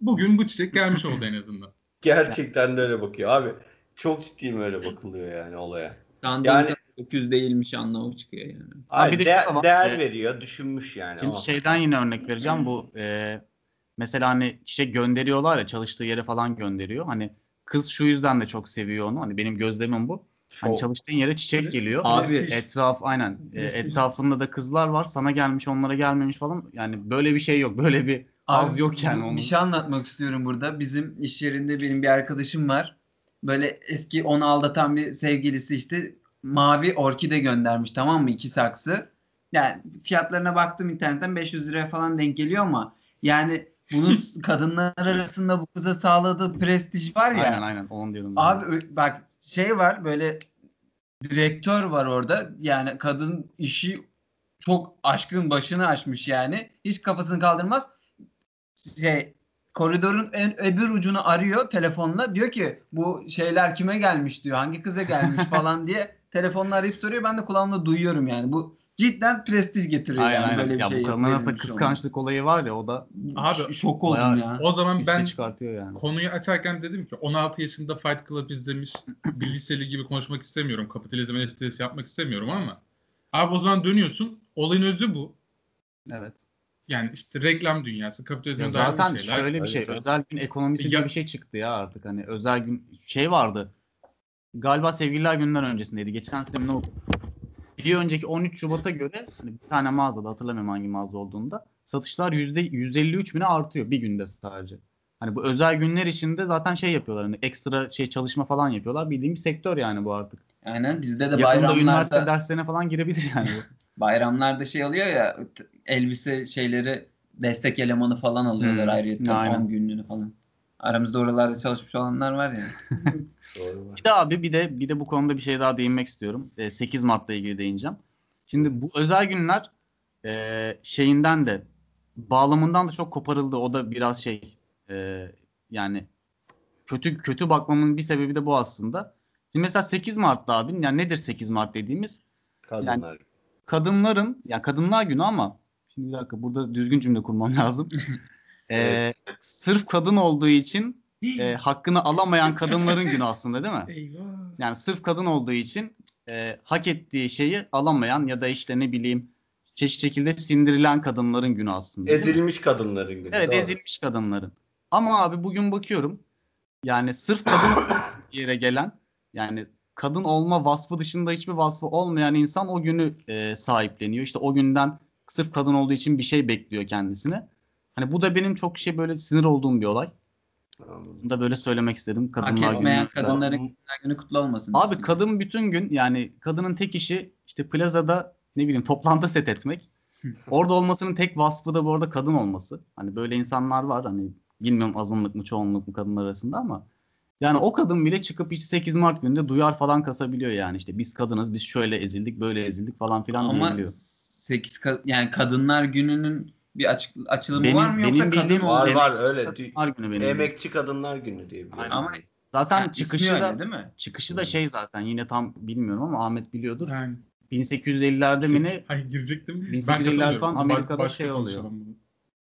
bugün bu çiçek gelmiş oldu en azından. [LAUGHS] Gerçekten de öyle bakıyor. Abi çok ciddiyim öyle bakılıyor yani olaya. Sandığın Yani- kadar öküz değilmiş anlamı çıkıyor yani. Abi bir de da var. değer Ee, veriyor, düşünmüş yani. Şimdi o. şeyden yine örnek vereceğim. Bu e, mesela hani çiçek gönderiyorlar ya çalıştığı yere falan gönderiyor. Hani kız şu yüzden de çok seviyor onu. Hani benim gözlemim bu. Hani Şov. çalıştığın yere çiçek geliyor. Abi, etraf aynen. E, etrafında da kızlar var. Sana gelmiş, onlara gelmemiş falan. Yani böyle bir şey yok. Böyle bir haz Abi, yok yani onun. Bir şey anlatmak istiyorum burada. Bizim iş yerinde benim bir arkadaşım var. Böyle eski onu aldatan bir sevgilisi işte mavi orkide göndermiş tamam mı? İki saksı. Yani fiyatlarına baktım internetten 500 liraya falan denk geliyor ama yani bunun [LAUGHS] kadınlar arasında bu kıza sağladığı prestij var ya. Aynen aynen onu diyorum. ben. Abi bak şey var böyle direktör var orada. Yani kadın işi çok aşkın başını açmış yani. Hiç kafasını kaldırmaz. Şey koridorun en öbür ucunu arıyor telefonla. Diyor ki bu şeyler kime gelmiş diyor. Hangi kıza gelmiş [LAUGHS] falan diye telefonla arayıp soruyor. Ben de kulağımda duyuyorum yani. Bu cidden prestij getiriyor Aynen yani aynen. böyle bir ya şey. bu kadınlar arasında kıskançlık olayı var ya o da olması. Abi, şok oldum ya. O zaman ben çıkartıyor yani. konuyu açarken dedim ki 16 yaşında Fight Club izlemiş bir liseli gibi konuşmak istemiyorum. Kapitalizm eleştirisi yapmak istemiyorum ama abi o zaman dönüyorsun. Olayın özü bu. Evet. Yani işte reklam dünyası, kapitalizm Ya dair zaten bir şeyler. şöyle bir şey, özel gün ekonomisi Ya- bir şey çıktı ya artık. Hani özel gün şey vardı. Galiba sevgililer günden öncesindeydi. Geçen sene mi ne oldu? Bir önceki 13 Şubat'a göre hani bir tane mağazada hatırlamıyorum hangi mağaza olduğunda satışlar yüzde 153 bine artıyor bir günde sadece. Hani bu özel günler içinde zaten şey yapıyorlar hani ekstra şey çalışma falan yapıyorlar. Bildiğim bir sektör yani bu artık. Aynen bizde de Yakında bayramlarda üniversite derslerine falan girebilir yani [LAUGHS] bayramlarda şey oluyor ya elbise şeyleri destek elemanı falan alıyorlar Hmm, ayrıca. 10 günlüğünü falan. Aramızda oralarda çalışmış olanlar var ya. [LAUGHS] Doğru. Bir de abi bir de bir de bu konuda bir şey daha değinmek istiyorum. E, 8 Mart'la ilgili değineceğim. Şimdi bu özel günler e, şeyinden de bağlamından da çok koparıldı. O da biraz şey e, yani kötü kötü bakmamın bir sebebi de bu aslında. Şimdi mesela 8 Mart'ta abi yani nedir 8 Mart dediğimiz? Kadınlar. Kadınların ya kadınlar günü ama şimdi bir dakika burada düzgün cümle kurmam lazım. [LAUGHS] E, sırf kadın olduğu için e, hakkını alamayan kadınların günü aslında değil mi? Eyvah. Yani sırf kadın olduğu için e, hak ettiği şeyi alamayan ya da işte ne bileyim çeşit şekilde sindirilen kadınların günü aslında. Ezilmiş kadınların günü. Evet doğru. ezilmiş kadınların. Ama abi bugün bakıyorum yani sırf kadın [LAUGHS] yere gelen yani kadın olma vasfı dışında hiçbir vasfı olmayan insan o günü e, sahipleniyor. İşte o günden sırf kadın olduğu için bir şey bekliyor kendisine. Hani bu da benim çok şey böyle sinir olduğum bir olay. Bunu da böyle söylemek istedim. Hak Kadınlar etmeyen günü. kadınların Kadınlar günü kutlu olmasın. Abi diyorsun. kadın bütün gün yani kadının tek işi işte plazada ne bileyim toplantı set etmek. [LAUGHS] Orada olmasının tek vasfı da bu arada kadın olması. Hani böyle insanlar var hani bilmiyorum azınlık mı çoğunluk mu kadınlar arasında ama yani o kadın bile çıkıp işte 8 Mart gününde duyar falan kasabiliyor yani işte biz kadınız biz şöyle ezildik böyle ezildik falan filan Ama diyebiliyor. 8 yani kadınlar gününün bir açık açılımı Benim- var mı yoksa benim kadın Var var öyle. Kadınlar Günü benim. Emekçi Kadınlar Günü diye biliyorum. Ama Zaten yani çıkışı da öyle değil mi? çıkışı da şey zaten yine tam bilmiyorum ama Ahmet biliyordur. Yani 1850'lerde mi ne hayır girecektim. 1850'ler katılıyorum. falan Ba- Amerika'da başka şey oluyor. bunu.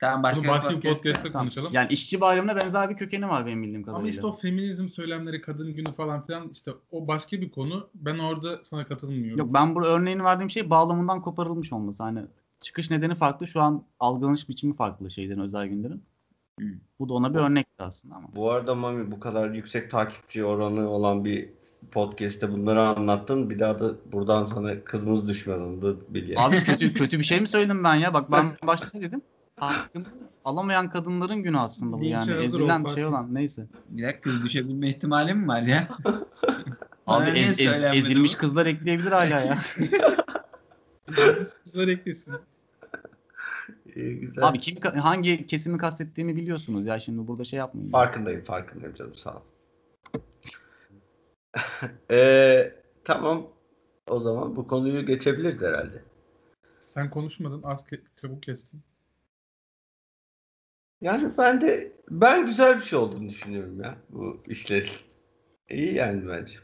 Tamam başka, Bunu başka bir podcast'te- podcast'te Tamam. konuşalım. Yani işçi bayramına benzer bir kökeni var benim bildiğim kadarıyla. Ama işte o feminizm söylemleri, kadın günü falan filan işte o başka bir konu. Ben orada sana katılmıyorum. Yok ben bu örneğini verdiğim şey bağlamından koparılmış olması. Hani çıkış nedeni farklı. Şu an algılanış biçimi farklı şeylerin özel günlerin. Hı. Bu da ona bir örnekti aslında ama. Bu arada Mami bu kadar yüksek takipçi oranı olan bir podcast'te bunları anlattın. Bir daha da buradan sana kızımız düşmez onu da bil yani. Abi kötü kötü bir şey mi söyledim ben ya? Bak ben [LAUGHS] başta dedim? Hakkını alamayan kadınların günü aslında bu Linçe yani. hazır Ezilen ol bir şey Fatih. olan neyse. Bir dakika kız düşebilme ihtimali mi var ya? [LAUGHS] Abi ez- ez- söylenmedi ezilmiş bu? kızlar ekleyebilir hala ya. [LAUGHS] Kızlar eklesin. İyi, güzel. Abi kim hangi kesimi kastettiğimi biliyorsunuz ya şimdi burada şey yapmayın. Farkındayım, farkındayım canım sağ ol. [LAUGHS] Ee, tamam. O zaman bu konuyu geçebiliriz herhalde. Sen konuşmadın. Az ke- çabuk kestin. Yani ben de ben güzel bir şey olduğunu düşünüyorum ya bu işlerin. İyi yani bence.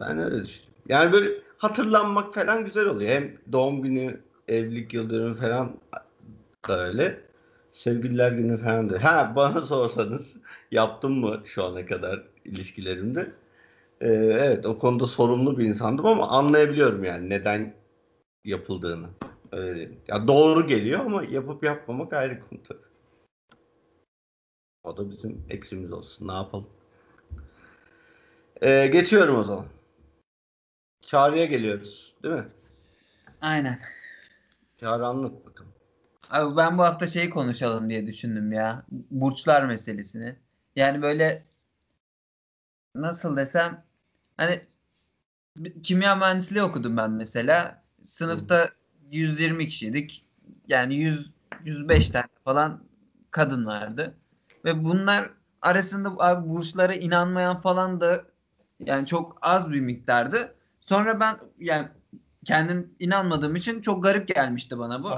Ben öyle düşünüyorum. Yani böyle hatırlanmak falan güzel oluyor. Hem doğum günü, evlilik yıldönümü falan da öyle. Sevgililer günü falan da. Ha bana [LAUGHS] sorsanız yaptım mı şu ana kadar ilişkilerimde? Ee, evet o konuda sorumlu bir insandım ama anlayabiliyorum yani neden yapıldığını. Öyle. Ya doğru geliyor ama yapıp yapmamak ayrı konu. O da bizim eksimiz olsun. Ne yapalım? Ee, geçiyorum o zaman. Çağrı'ya geliyoruz. Değil mi? Aynen. Çağrı anlat bakalım. Abi ben bu hafta şeyi konuşalım diye düşündüm ya. Burçlar meselesini. Yani böyle nasıl desem hani kimya mühendisliği okudum ben mesela. Sınıfta 120 kişiydik. Yani 100 105 tane falan kadın vardı. Ve bunlar arasında abi burçlara inanmayan falan da yani çok az bir miktardı. Sonra ben yani kendim inanmadığım için çok garip gelmişti bana bu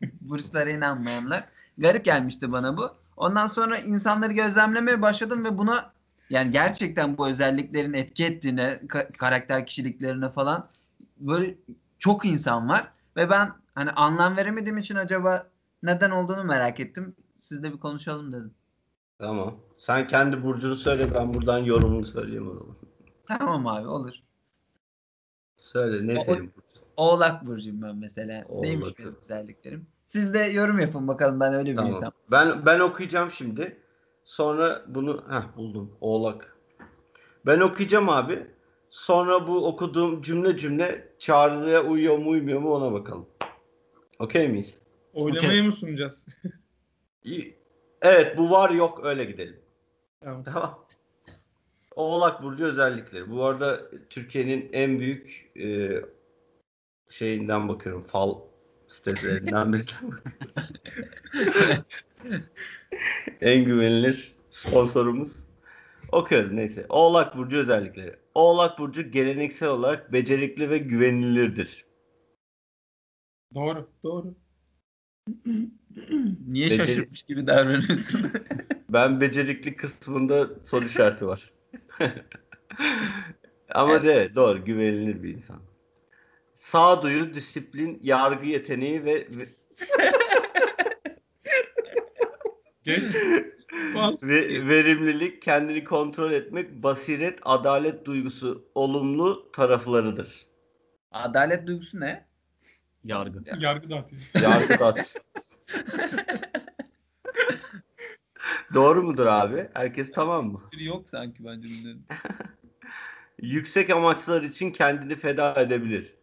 [LAUGHS] burçlara inanmayanlar. Garip gelmişti bana bu. Ondan sonra insanları gözlemlemeye başladım ve buna yani gerçekten bu özelliklerin etki ettiğine, ka- karakter kişiliklerine falan böyle çok insan var ve ben hani anlam veremediğim için acaba neden olduğunu merak ettim. Sizle bir konuşalım dedim. Tamam. Sen kendi burcunu söyle ben buradan yorumunu söyleyeyim o zaman. Tamam abi olur. Söyle ne O- senin burcun? Oğlak burcuyum ben mesela. Oğlak. Neymiş benim özelliklerim? Siz de yorum yapın bakalım ben öyle bir Tamam. insan. Ben ben okuyacağım şimdi. Sonra bunu heh buldum. Oğlak. Ben okuyacağım abi. Sonra bu okuduğum cümle cümle çağrıya uyuyor mu uymuyor mu ona bakalım. Okey miyiz? Oylamaya Okey. mı sunacağız? [LAUGHS] Evet bu var yok öyle gidelim. Tamam. Tamam. Oğlak Burcu özellikleri. Bu arada Türkiye'nin en büyük e, şeyinden bakıyorum. Fal sitelerinden biri. [LAUGHS] en güvenilir sponsorumuz. Okuyorum neyse. Oğlak Burcu özellikleri. Oğlak Burcu geleneksel olarak becerikli ve güvenilirdir. Doğru. Doğru. Niye Beceri- şaşırmış gibi davranıyorsun? [LAUGHS] Ben becerikli kısmında soru işareti var. [LAUGHS] Ama de doğru güvenilir bir insan. Sağduyu, disiplin, yargı yeteneği ve, ve, [LAUGHS] Geç. Bas. ve verimlilik, kendini kontrol etmek, basiret, adalet duygusu olumlu taraflarıdır. Adalet duygusu ne? Yargı. Yargı dağıtıyor. Yargı da [LAUGHS] Doğru mudur abi? Herkes tamam mı? Biri yok sanki bence bunların. Yüksek amaçlar için kendini feda edebilir.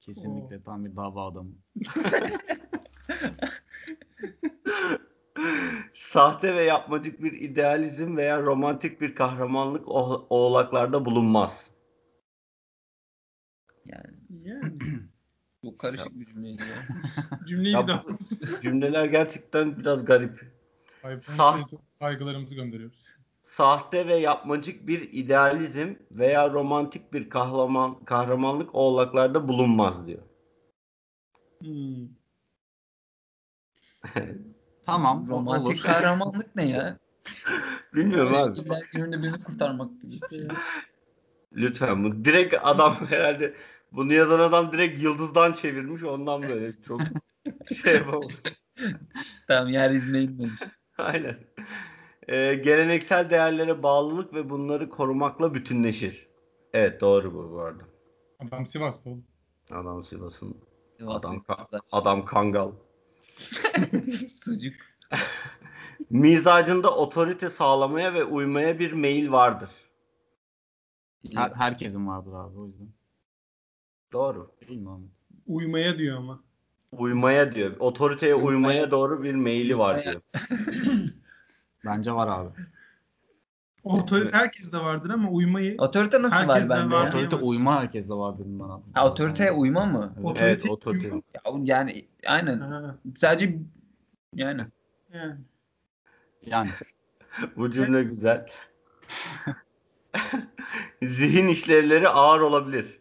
Kesinlikle tam bir dava adamı. [LAUGHS] Sahte ve yapmacık bir idealizm veya romantik bir kahramanlık o- oğlaklarda bulunmaz. Yani Yani bu karışık bir cümleydi ya. [LAUGHS] cümleyi Ya bir daha? Cümleler gerçekten biraz garip. Sah- saygılarımızı gönderiyoruz. Sahte ve yapmacık bir idealizm veya romantik bir kahraman kahramanlık oğlaklarda bulunmaz diyor. Hmm. [LAUGHS] Tamam. Romantik olur. kahramanlık ne ya? [LAUGHS] Bilmiyorum abi. Gününde birini kurtarmak. İşte Lütfen bu direkt adam herhalde bunu yazan adam direkt yıldızdan çevirmiş ondan böyle çok [LAUGHS] şey yapamadım. Tamam yeryüzüne inmemiş. Aynen. Ee, geleneksel değerlere bağlılık ve bunları korumakla bütünleşir. Evet doğru bu bu arada. Adam Sivas'ta oğlum. Adam Sivas'ın Sivaslı adam, ka- adam Kangal. [LAUGHS] Sucuk. [LAUGHS] Mizacında otorite sağlamaya ve uymaya bir meyil vardır. Her- herkesin vardır abi o yüzden. Doğru. Değil mi Ahmet? uymaya diyor ama. Uymaya diyor. Otoriteye Uymaya- uymaya doğru bir meyili var diyor. [LAUGHS] Bence var abi. Otorite herkes de vardır ama uymayı Otorite nasıl var Herkesten bende var. ya? Otorite diyemezsin. uyma herkeste var dedim bana. Ha, otoriteye uyma mı? Evet. Otorite Evet otorite. uyma. Ya, yani aynen. Ha, Sadece yani. yani. Yani [LAUGHS] Bu cümle güzel. [LAUGHS] Zihin işlevleri ağır olabilir.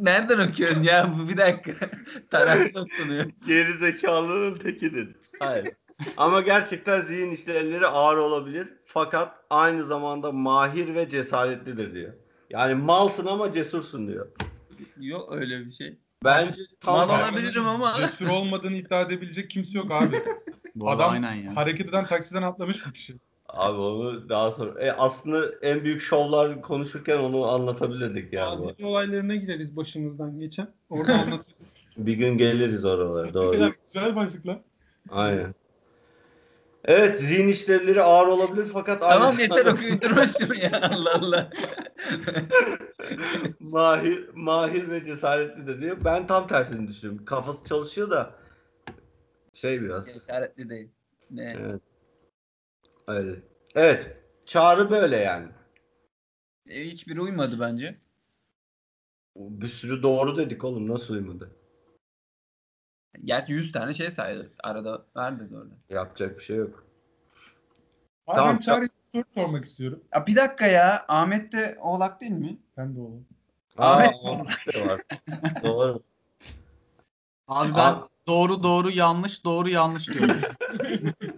Nereden okuyorsun ya? Bu bir dakika. [LAUGHS] Taraflı okunuyor. Geri zekalının tekidir. Hayır. Ama gerçekten zihin işlevleri ağır olabilir. Fakat aynı zamanda mahir ve cesaretlidir diyor. Yani malsın ama cesursun diyor. Yok öyle bir şey. Bence tam Mal olabilirim ama. Cesur olmadığını iddia edebilecek kimse yok abi. bu Adam aynen ya. hareket eden taksiden atlamış bir kişi. Abi onu daha sonra. E, aslında en büyük şovlar konuşurken onu anlatabilirdik ya. bu. Adil olaylarına gireriz başımızdan geçen. Orada [LAUGHS] anlatırız. Bir gün geliriz oralara doğru. Güzel, güzel başlık lan. Aynen. Evet zihin işlevleri ağır olabilir fakat Tamam aynı yeter zamanda okuyup durma şunu ya Allah Allah. [LAUGHS] mahir, mahir ve cesaretlidir diyor. Ben tam tersini düşünüyorum. Kafası çalışıyor da şey biraz. Cesaretli değil. Ne? Evet. Öyle. Evet. Çağrı böyle yani. E, hiçbiri uymadı bence. Bir sürü doğru dedik oğlum. Nasıl uymadı? Gerçi 100 tane şey saydı. Arada verdi orada. Yapacak bir şey yok. Abi Tamam, ben Çağrı'ya bir soru sormak istiyorum. Ya bir dakika ya. Ahmet de oğlak değil mi? Ben de oğlum. Ahmet de var. [LAUGHS] doğru. Abi ben Abi- doğru doğru yanlış doğru yanlış diyorum. [LAUGHS]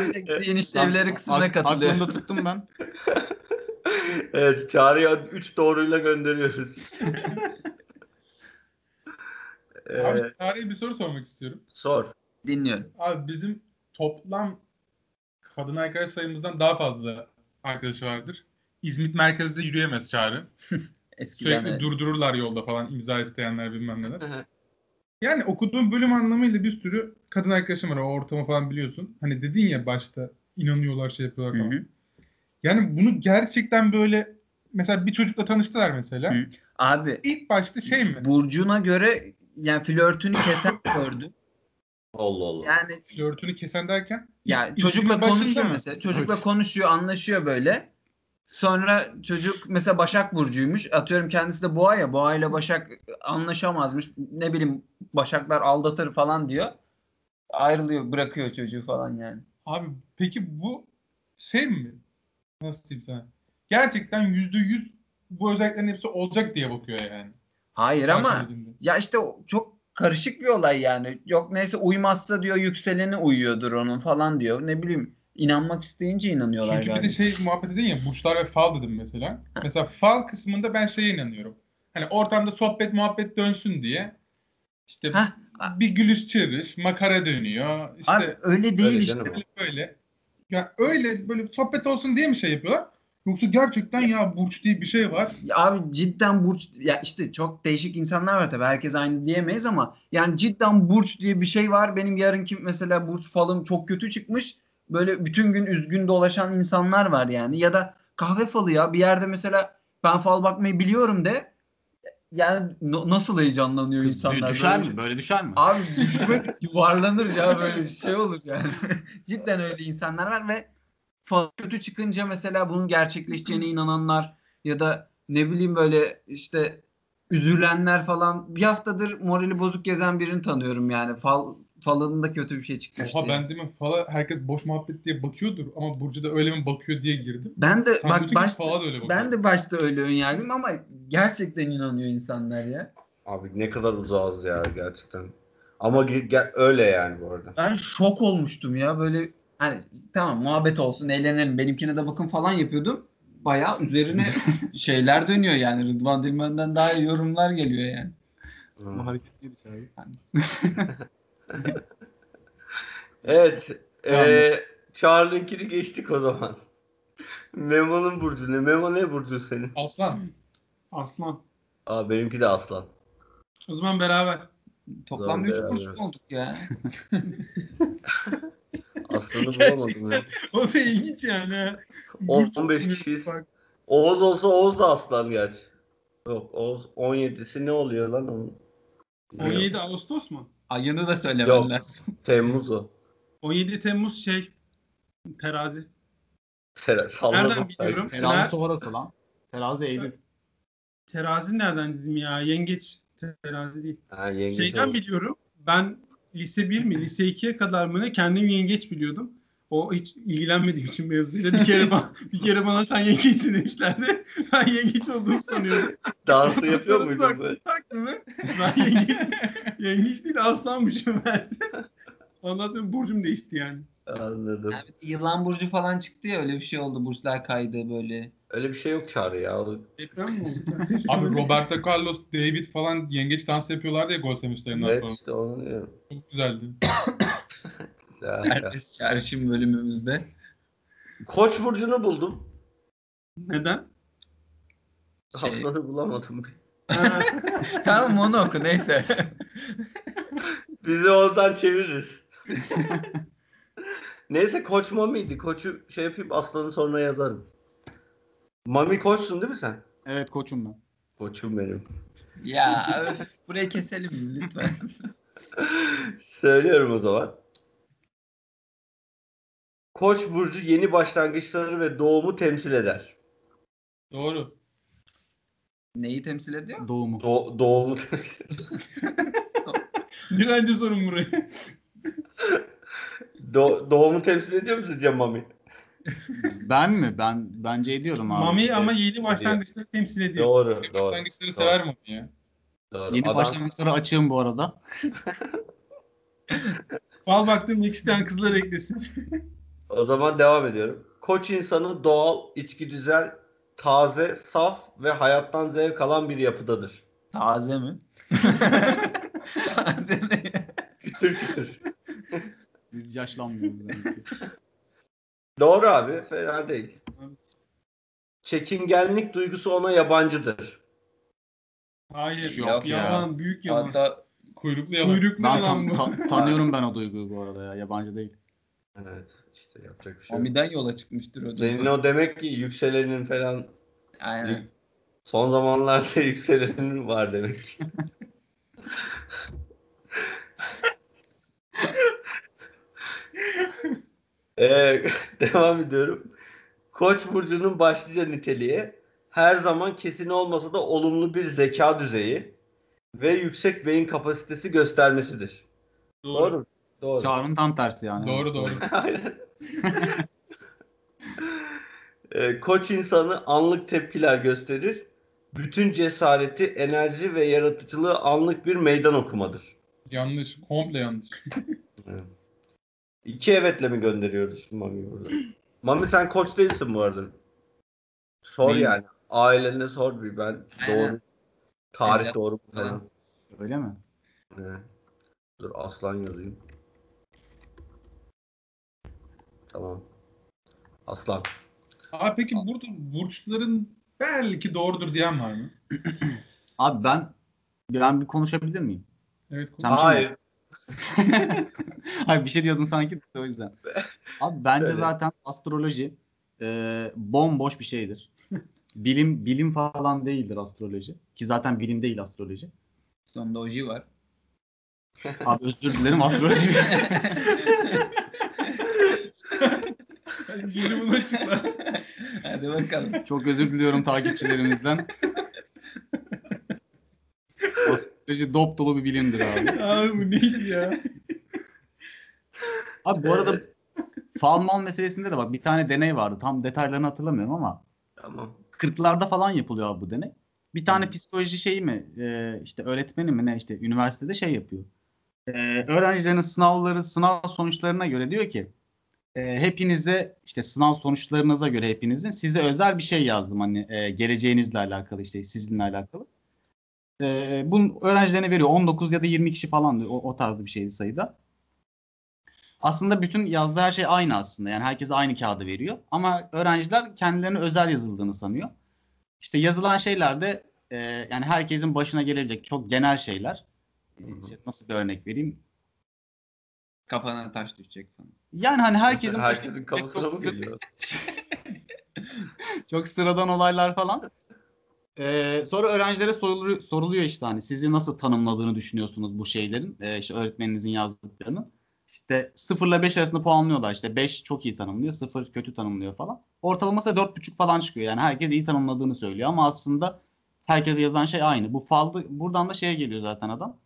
Ben bir tek zihin işlevleri kısmına katılıyorum. Aklımda [LAUGHS] tuttum ben. Evet. Çağrı'ya 3 doğruyla gönderiyoruz. [LAUGHS] Abi Çağrı'ya bir soru sormak istiyorum. sor. Dinliyorum. Abi bizim toplam kadın arkadaş sayımızdan daha fazla arkadaşı vardır. İzmit merkezde yürüyemez Çağrı. [LAUGHS] Eskiden Sürekli evet. durdururlar yolda falan imza isteyenler bilmem neler. Yani okuduğum bölüm anlamıyla bir sürü kadın arkadaşım var. O ortamı falan biliyorsun. Hani dedin ya başta inanıyorlar şey yapıyorlar Hı falan. hı. Yani bunu gerçekten böyle mesela bir çocukla tanıştılar mesela. Hı. Abi İlk başta şey mi? Burcu'na göre yani flörtünü kesen [COUGHS] gördüm. Allah Allah. Yani Flörtünü kesen derken ya ilk çocukla konuşuyor mı? mesela. Çocukla konuşuyor, anlaşıyor böyle. Sonra çocuk mesela Başak Burcu'ymuş. Atıyorum kendisi de Boğa ya. Boğa ile Başak anlaşamazmış. Ne bileyim Başaklar aldatır falan diyor. Ayrılıyor, bırakıyor çocuğu falan yani. Abi peki bu şey mi? Nasıl diyeyim sana? Gerçekten yüzde yüz bu özelliklerin hepsi olacak diye bakıyor yani. Hayır Her ama ya işte çok karışık bir olay yani. Yok neyse uymazsa diyor yükseleni uyuyordur onun falan diyor. Ne bileyim inanmak isteyince inanıyorlar Çünkü bir galiba. de şey muhabbet edin ya burçlar ve fal dedim mesela. Mesela fal kısmında ben şeye inanıyorum. Hani ortamda sohbet muhabbet dönsün diye işte Heh. bir gülüş çeviriş, makara dönüyor. İşte Abi öyle değil Öyle işte. böyle böyle. Ya öyle böyle sohbet olsun diye mi şey yapıyorlar? Yoksa gerçekten ya burç diye bir şey var. Ya Abi cidden burç ya işte çok değişik insanlar var tabii herkes aynı diyemeyiz ama yani cidden burç diye bir şey var. Benim yarınki mesela burç falım çok kötü çıkmış. Böyle bütün gün üzgün dolaşan insanlar var yani ya da kahve falı ya bir yerde mesela ben fal bakmayı biliyorum de yani no- nasıl heyecanlanıyor insanlar? Düşer böyle mi? Böyle düşer mi? Abi düşmek [LAUGHS] yuvarlanır ya böyle şey olur yani. [LAUGHS] Cidden öyle insanlar var ve fa- kötü çıkınca mesela bunun gerçekleşeceğine inananlar ya da ne bileyim böyle işte üzülenler falan bir haftadır morali bozuk gezen birini tanıyorum yani. Fal falında kötü bir şey çıkmış Oha ben mi? Fala herkes boş muhabbet diye bakıyordur ama Burcu da öyle mi bakıyor diye girdim. Ben de Sen bak başta, Fala da öyle bakıyor. ben de başta öyle ön yargım ama gerçekten inanıyor insanlar ya. Abi ne kadar uzağız ya gerçekten. Ama ge- ge- öyle yani bu arada. Ben şok olmuştum ya böyle hani tamam muhabbet olsun eğlenelim benimkine de bakın falan yapıyordum. Bayağı üzerine [LAUGHS] şeyler dönüyor yani Rıdvan Dilmen'den daha iyi yorumlar geliyor yani. Hı. Bu hareket neydi abi? [LAUGHS] Evet. Tamam. Eee Charlie'nkini geçtik o zaman. Memo'nun burcu ne? Memo ne burcu senin? Aslan. Aslan. Aa benimki de aslan. O zaman beraber. Toplam Doğru, 3 beraber. kurşun olduk ya. [LAUGHS] Aslanı bulamadım ya. O da ilginç yani. ha. On- Burç 15 bilmiyorum, kişiyiz. bak. Oğuz olsa Oğuz da aslan gerçi. Yok Oğuz 17'si ne oluyor lan onun? 17 Ağustos mu? Ayını da söylemen Yok. lazım. [LAUGHS] Temmuz o. 17 Temmuz şey terazi. Salladım Nereden biliyorum? Terazi Ner- sonrası lan. Terazi Eylül. Terazi nereden dedim ya? Yengeç. Terazi değil. Ha, yenge Şeyden şey- biliyorum. Ben lise 1 mi, lise 2'ye kadar mı ne kendim yengeç biliyordum. O hiç ilgilenmediğim için mevzuyla bir kere bana, bir kere bana sen yengeçsin demişlerdi. [LAUGHS] Ben yengeç olduğumu sanıyordum. Dansı yapıyor muydun böyle? Taktığını ben yengeç, yengeç değil aslanmışım verdi. Ondan sonra burcum değişti yani. Anladım. Yani yılan burcu falan çıktı ya öyle bir şey oldu. Burçlar kaydı böyle. Öyle bir şey yok Çağrı ya. Deprem mi oldu? [LAUGHS] Abi. Roberto Carlos, David falan yengeç dansı yapıyorlardı ya gol sevinçlerinden Evet sonra. işte onu diyorum. Çok güzeldi. [COUGHS] Herkes çağrışım bölümümüzde. Koç burcunu buldum. Neden? Şey, Aslanı bulamadım. [LAUGHS] Tamam onu oku neyse. [LAUGHS] Bizi oradan çeviririz. [LAUGHS] Neyse koç Mami'ydi. Koçu şey yapayım aslanı sonra yazarım. Mami koçsun değil mi sen? Evet koçum ben. Koçum benim. ya öf, burayı keselim lütfen. Söylüyorum o zaman. Koç burcu yeni başlangıçları ve doğumu temsil eder. Doğru. Neyi temsil ediyor? Doğumu. Do- doğumu temsil eder. [LAUGHS] Direnci sorun burayı. Do- doğumu temsil ediyor mu sizce Mami? Ben mi? Ben bence ediyorum abi. Mami ama yeni başlangıçları temsil ediyor. Doğru. Başlangıçları Doğru. Başlangıçları sever mi ya? doğru. Yeni Adam- başlangıçlara açığım bu arada. Fal baktım isteyen kızlar eklesin. [LAUGHS] O zaman devam ediyorum. Koç insanı doğal, içgüdüsel, taze, saf ve hayattan zevk alan bir yapıdadır. Taze mi? Taze ne? Kütür kütür. Biz yaşlanmıyoruz. Doğru abi. Fena değil. Çekingenlik duygusu ona yabancıdır. Hayır. Yok ya. yalan. Büyük yalan. Hatta Kuyruklu yalan. Kuyruklu ben yalan tan- bu. ta- tanıyorum ben o duyguyu bu arada ya. Yabancı değil. Evet. işte yapacak bir şey yok. Mami'den yola çıkmıştır o Senin o demek ki yükselenin falan Aynen. son zamanlarda [LAUGHS] yükselenin var demek ki. [LAUGHS] Ee, [LAUGHS] devam ediyorum. Koç burcunun başlıca niteliği her zaman kesin olmasa da olumlu bir zeka düzeyi ve yüksek beyin kapasitesi göstermesidir. Doğru. Doğru. Çağrı'nın tam tersi yani. Doğru doğru. Aynen. [LAUGHS] Ee, Koç insanı anlık tepkiler gösterir. Bütün cesareti, enerji ve yaratıcılığı anlık bir meydan okumadır. yanlış. Komple yanlış. [LAUGHS] İki evetle mi gönderiyoruz Mami'yi burada? [LAUGHS] Mami sen koç değilsin bu arada. Sor Neyim? yani. Ailenle sor bir ben. Aynen. Doğru. Tarih Evet. doğru mu. Öyle mi? Ee, Dur aslan yazayım. Tamam. Aslan. Abi peki burada burçların belki doğrudur diyen var mı? [CLEARS THROAT] Abi ben ben bir konuşabilir miyim? Evet. Sen şey Hayır. [LAUGHS] Hayır bir şey diyordun sanki de o yüzden. Abi bence Söyle. zaten astroloji e, bomboş bir şeydir. bilim bilim falan değildir astroloji. Ki zaten bilim değil astroloji. Sonunda oji var. Abi özür dilerim astroloji. [LAUGHS] Hadi şimdi bunu açıkla. [LAUGHS] Hadi bakalım. Çok özür diliyorum takipçilerimizden. Astroloji dop dolu bir bilimdir abi. Abi bu neydi ya? Abi bu arada fal mal meselesinde de bak bir tane deney vardı. Tam detaylarını hatırlamıyorum ama Tamam. 40'larda falan yapılıyor abi bu deney. Bir tane psikoloji şeyi mi e, işte öğretmeni mi ne işte üniversitede şey yapıyor. E, öğrencilerin sınavları sınav sonuçlarına göre diyor ki e, hepinize işte sınav sonuçlarınıza göre hepinizin size özel bir şey yazdım hani e, geleceğinizle alakalı işte sizinle alakalı. E, bunu öğrencilerine veriyor 19 ya da 20 kişi falan o, o tarzda bir şeydi sayıda. Aslında bütün yazdığı her şey aynı aslında. Yani herkese aynı kağıdı veriyor. Ama öğrenciler kendilerine özel yazıldığını sanıyor. İşte yazılan şeyler de e, yani herkesin başına gelebilecek çok genel şeyler. İşte nasıl bir örnek vereyim? Kafana taş düşecek falan. Yani hani herkesin Herkesin kafasına çok, mı geliyor? [LAUGHS] çok sıradan olaylar falan. E, sonra öğrencilere soruluyor, soruluyor işte hani sizi nasıl tanımladığını düşünüyorsunuz bu şeylerin. E, işte öğretmeninizin yazdıklarını. İşte 0 ile 5 arasında puanlıyorlar. İşte 5 çok iyi tanımlıyor, 0 kötü tanımlıyor falan. Ortalaması da 4,5 falan çıkıyor. Yani herkes iyi tanımladığını söylüyor ama aslında herkese yazılan şey aynı. Bu faldı buradan da şeye geliyor zaten adam.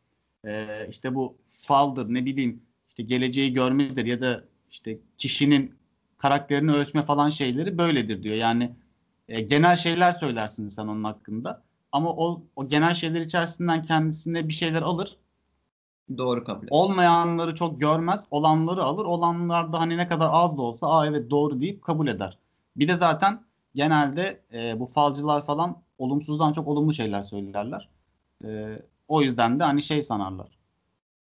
Ee, işte bu faldır ne bileyim işte geleceği görmedir ya da işte kişinin karakterini ölçme falan şeyleri böyledir diyor. Yani e, genel şeyler söylersin sen onun hakkında. Ama o, o genel şeyler içerisinden kendisine bir şeyler alır. Doğru kabul. Olmayanları çok görmez, olanları alır. Olanlarda hani ne kadar az da olsa aa evet doğru deyip kabul eder. Bir de zaten genelde e, bu falcılar falan olumsuzdan çok olumlu şeyler söylerler. E, o yüzden de hani şey sanarlar.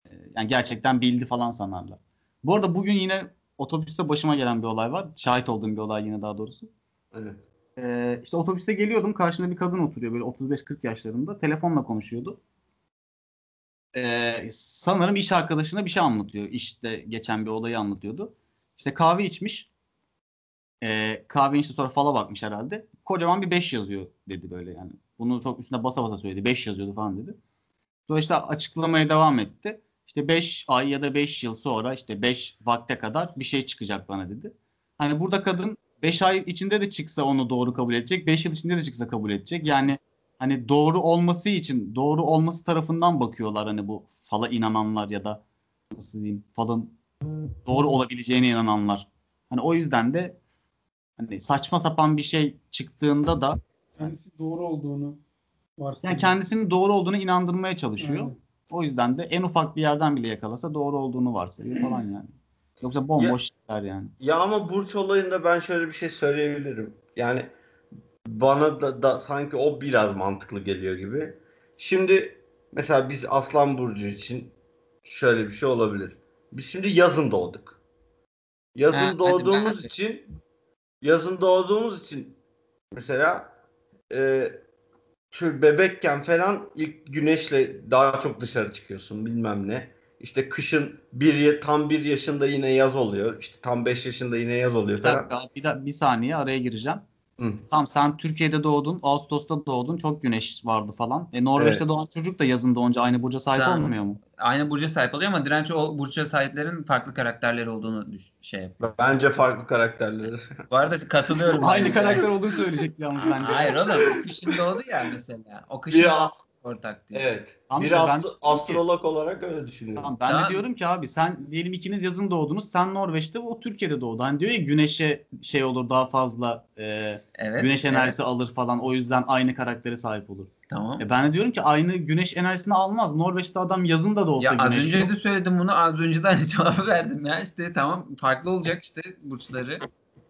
E, yani gerçekten bildi falan sanarlar. Bu arada bugün yine otobüste başıma gelen bir olay var. Şahit olduğum bir olay yine daha doğrusu. Evet. Ee, işte otobüste geliyordum. Karşımda bir kadın oturuyor böyle 35-40 yaşlarında. Telefonla konuşuyordu. Ee, sanırım iş arkadaşına bir şey anlatıyor. İşte geçen bir olayı anlatıyordu. İşte kahve içmiş. Ee, kahve içti sonra fala bakmış herhalde. Kocaman bir 5 yazıyor dedi böyle yani. Bunu çok üstüne basa basa söyledi. 5 yazıyordu falan dedi. Sonra işte açıklamaya devam etti. İşte 5 ay ya da 5 yıl sonra işte 5 vakte kadar bir şey çıkacak bana dedi. Hani burada kadın 5 ay içinde de çıksa onu doğru kabul edecek. 5 yıl içinde de çıksa kabul edecek. Yani hani doğru olması için doğru olması tarafından bakıyorlar hani bu fala inananlar ya da nasıl diyeyim falın doğru olabileceğine inananlar. Hani o yüzden de hani saçma sapan bir şey çıktığında da Kendisi doğru olduğunu varsayıyor. yani kendisinin doğru olduğunu inandırmaya çalışıyor. Aynen. O yüzden de en ufak bir yerden bile yakalasa doğru olduğunu varsayıyor falan yani. Yoksa bomboş işler yani. Ya ama Burç olayında ben şöyle bir şey söyleyebilirim. Yani bana da, da sanki o biraz mantıklı geliyor gibi. Şimdi mesela biz Aslan Burcu için şöyle bir şey olabilir. Biz şimdi yazın doğduk. Yazın Ha, hadi doğduğumuz de. için yazın doğduğumuz için mesela e, şu bebekken falan ilk güneşle daha çok dışarı çıkıyorsun bilmem ne. İşte kışın bir tam bir yaşında yine yaz oluyor. İşte tam 5 yaşında yine yaz oluyor Bir falan. dakika, bir, da- bir saniye araya gireceğim. Hı. Tamam sen Türkiye'de doğdun, Ağustos'ta doğdun, çok güneş vardı falan. E Norveç'te Evet. doğan çocuk da yazın doğunca aynı burca sahip Sen- olmuyor mu? Aynı burca sahip oluyor ama direnç o burca sahiplerin farklı karakterleri olduğunu düş- şey yapıyor. Bence farklı karakterleri. [LAUGHS] Bu arada katılıyorum. Aynı karakter olduğunu söyleyecekti yalnız bence. Hayır oğlum kışın doğdu ya mesela. O kışın Bir, ortak diyor. evet. Tamam bir işte ben astro- diyorum ki- astrolog olarak öyle düşünüyorum. Tamam, ben Tamam. de diyorum ki abi sen diyelim ikiniz yazın doğdunuz. Sen Norveç'te o Türkiye'de doğdu. Hani diyor ya güneşe şey olur daha fazla e, Evet. güneş evet, enerjisi alır falan. O yüzden aynı karaktere sahip olur. Tamam. E ben de diyorum ki aynı güneş enerjisini almaz. Norveç'te adam yazın da olsa Ya az önce yok. de söyledim bunu. Az önce de aynı [LAUGHS] cevabı verdim ya. İşte tamam farklı olacak işte burçları.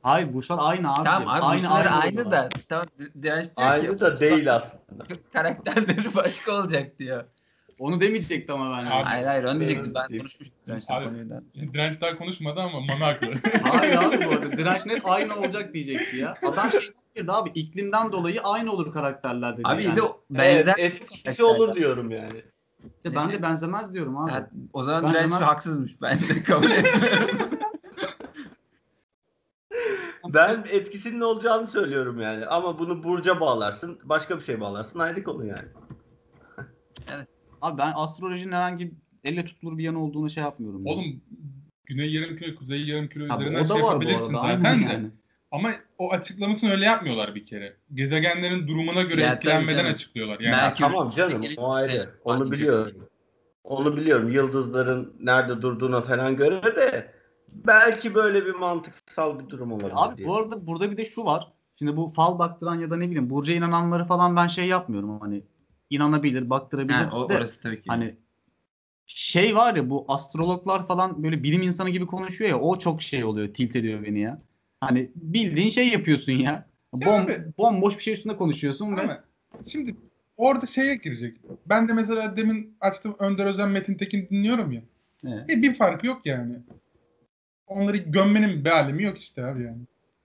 Hayır burçlar aynı abi. Tamam abi burçları aynı, orada. da. Tamam direnç diyor Aynı ki da değil aslında. [LAUGHS] karakterleri başka olacak diyor. Onu demeyecekti ama ben. Abi- Hayır hayır onu diyecektim. Ben konuşmuştum dirençle konuyu da. Direnç daha konuşmadı ama Mami haklı. [LAUGHS] Hayır abi bu arada. Direnç net aynı olacak diyecekti ya. Adam şey girdi abi iklimden dolayı aynı olur karakterler dedi. Abi yani. de benzer Evet, etkisi olur diyorum yani. İşte ben de benzemez diyorum abi. Ha, o zaman Ben direnç haksızmış. Ben de kabul etmiyorum. [LAUGHS] Ben etkisinin olacağını söylüyorum yani. Ama bunu burca bağlarsın, başka bir şey bağlarsın ayrı konu yani. Abi ben astrolojinin herhangi elle tutulur bir yanı olduğunu şey yapmıyorum. yani. Oğlum Güney yarımküre, Kuzey yarımküre Abi üzerinden şey yapabilirsin zaten de. yani. Ama o açıklamasını öyle yapmıyorlar bir kere. Gezegenlerin durumuna göre Ya etkilenmeden açıklıyorlar. Yani Merkür Tamam canım o ayrı. Onu biliyorum. Onu biliyorum. Yıldızların nerede durduğuna falan göre de belki böyle bir mantıksal bir durum olabilir Abi diye. bu arada burada bir de şu var. Şimdi bu fal baktıran ya da ne bileyim burca inananları falan ben şey yapmıyorum hani inanabilir, baktırabilir Yani o, de orası tabii ki. hani şey var ya bu astrologlar falan böyle bilim insanı gibi konuşuyor ya o çok şey oluyor tilt ediyor beni ya. Hani bildiğin şey yapıyorsun ya. Bom, bomboş bir şey üstünde konuşuyorsun ve Ama şimdi orada şeye girecek. Ben de mesela demin açtım Önder Özen Metin Tekin dinliyorum ya. Evet. E, bir farkı yok yani. Onları gömmenin bir alemi yok işte abi yani.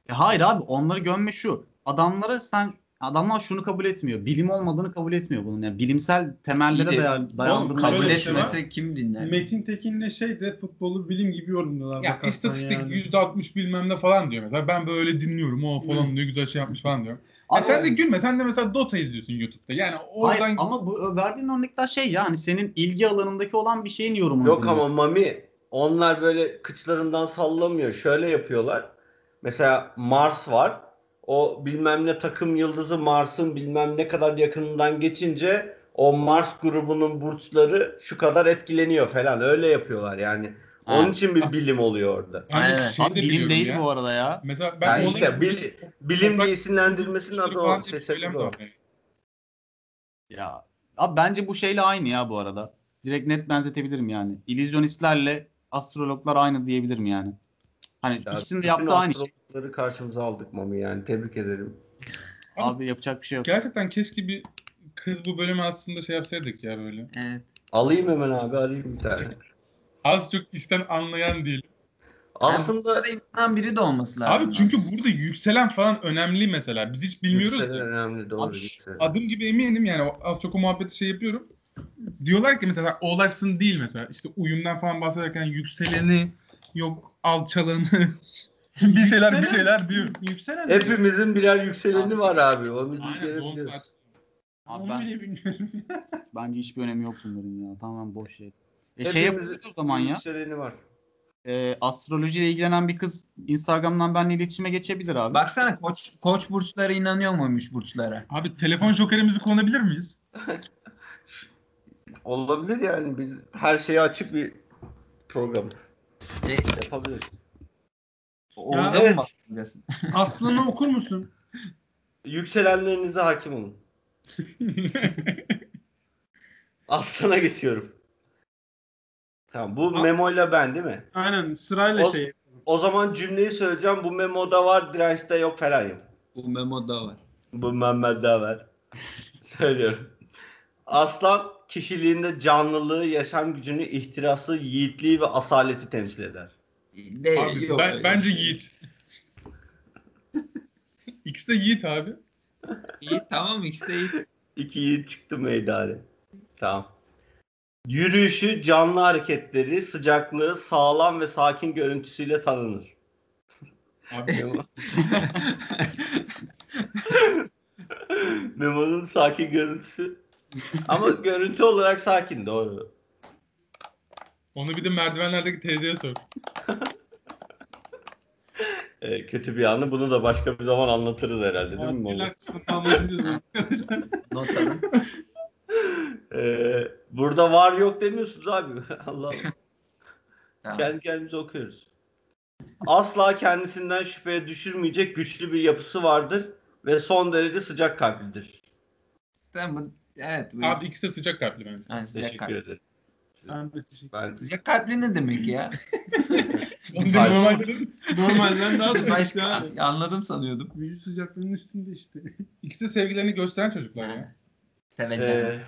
E hayır abi onları gömme şu. Adamlara sen adamlar şunu kabul etmiyor. Bilim olmadığını kabul etmiyor bunun. Yani bilimsel temellere İyi de- daya- Oğlum, dayandırılmış. Kabul şey var. etmese kim dinler? Metin Tekin'le şey de futbolu bilim gibi yorumluyorlar. Ya istatistik yani. %60 bilmem ne falan diyor mesela. Ben böyle dinliyorum o falan diyor güzel şey yapmış falan diyor. [LAUGHS] Abi- Ya sen de gülme sen de mesela Dota izliyorsun YouTube'da. Yani oradan Hayır, ama bu verdiğin örnekler şey ya hani senin ilgi alanındaki olan bir şeyin yorumunu. Yok ama Mami onlar böyle kıçlarından sallamıyor. Şöyle yapıyorlar. Mesela Mars var. O bilmem ne takım yıldızı Mars'ın bilmem ne kadar yakınından geçince o Mars grubunun burçları şu kadar etkileniyor falan. Öyle yapıyorlar yani. Onun için bir bilim oluyor orada. de Aynen. şey Abi de bilim değil ya. bu arada ya. Mesela ben Yani işte bil- bilim diye isimlendirmesinin adı o. de o. yani. Ya abi bence bu şeyle aynı ya bu arada. Direkt net benzetebilirim yani. İllüzyonistlerle astrologlar aynı diyebilirim yani. Hani Ya ikisinin de yaptığı aynı şey. astrologları karşımıza aldık Mami yani. Tebrik ederim. Abi yapacak bir şey yok. Gerçekten keşke bir kız bu bölümü aslında şey yapsaydık ya böyle. Evet. Alayım hemen abi arayayım bir tane. [LAUGHS] Az çok işten anlayan değil. Aslında Yani biri de olması lazım. Abi çünkü burada yükselen falan önemli mesela. Biz hiç bilmiyoruz yükselen ya. önemli doğru. Abi yükselen. Adım gibi eminim yani az çok o muhabbeti şey yapıyorum. Diyorlar ki mesela oğlaksın değil mesela işte uyumdan falan bahsederken yükseleni yok alçalanı [LAUGHS] bir şeyler bir şeyler diyor. Yükselen Hepimizin birer yükseleni var abi. Onu Aynen. Abi Onu ben, bile bilmiyorum. [LAUGHS] bence hiçbir önemi yok bunların ya. Tamamen boş şey. E şey yapıyoruz o zaman ya. Yükseleni var. E, astrolojiyle ilgilenen bir kız Instagram'dan benimle iletişime geçebilir abi. Baksana koç koç burçlara inanıyor muymuş burçlara? Abi telefon jokerimizi kullanabilir miyiz? [LAUGHS] Olabilir yani biz her şeye açık bir programız. E, Yapabiliriz. Oğuz'a Evet. mı? [LAUGHS] Aslan'ı okur musun? Yükselenlerinize hakim olun. [LAUGHS] Aslan'a geçiyorum. Tamam bu A- memoyla ben değil mi? Aynen sırayla O- şey. O zaman cümleyi söyleyeceğim. Bu memoda var, dirençte yok falan yap. Bu memoda var. Bu Mehmet'de var. [LAUGHS] Söylüyorum. Aslan kişiliğinde canlılığı, yaşam gücünü, ihtirası, yiğitliği ve asaleti temsil eder. Değil, Abi, yok ben- öyle bence şey. Yiğit. [LAUGHS] İkisi de Yiğit abi. İyi tamam ikisi de iyi. İki yiğit çıktı meydana. Tamam. Yürüyüşü, canlı hareketleri, sıcaklığı, sağlam ve sakin görüntüsüyle tanınır. Abi [LAUGHS] Memo- Memo'nun sakin görüntüsü. [LAUGHS] Ama görüntü olarak sakin doğru. onu bir de merdivenlerdeki teyzeye sor. Ee, [LAUGHS] kötü bir anı. Bunu da başka bir zaman anlatırız herhalde değil mi? Güler kısmını anlatacağız arkadaşlar. [LAUGHS] Not alın. Ee, burada var yok demiyorsunuz abi. Allah Tamam. kendi kendimize okuyoruz. Asla kendisinden şüpheye düşürmeyecek güçlü bir yapısı vardır ve son derece sıcak kalplidir. Tamam, evet. Bu Abi ikisi de sıcak kalpli bence. Ha, sıcak Teşekkür kalpli. ederim. Ben de teşekkür Ben Sıcak kalpli ne demek ya? [LAUGHS] Normalden daha sıcak işte abi. anladım sanıyordum. Vücut sıcaklığının üstünde işte. [LAUGHS] ikisi de sevgilerini gösteren çocuklar ya. Sevecen. Ee,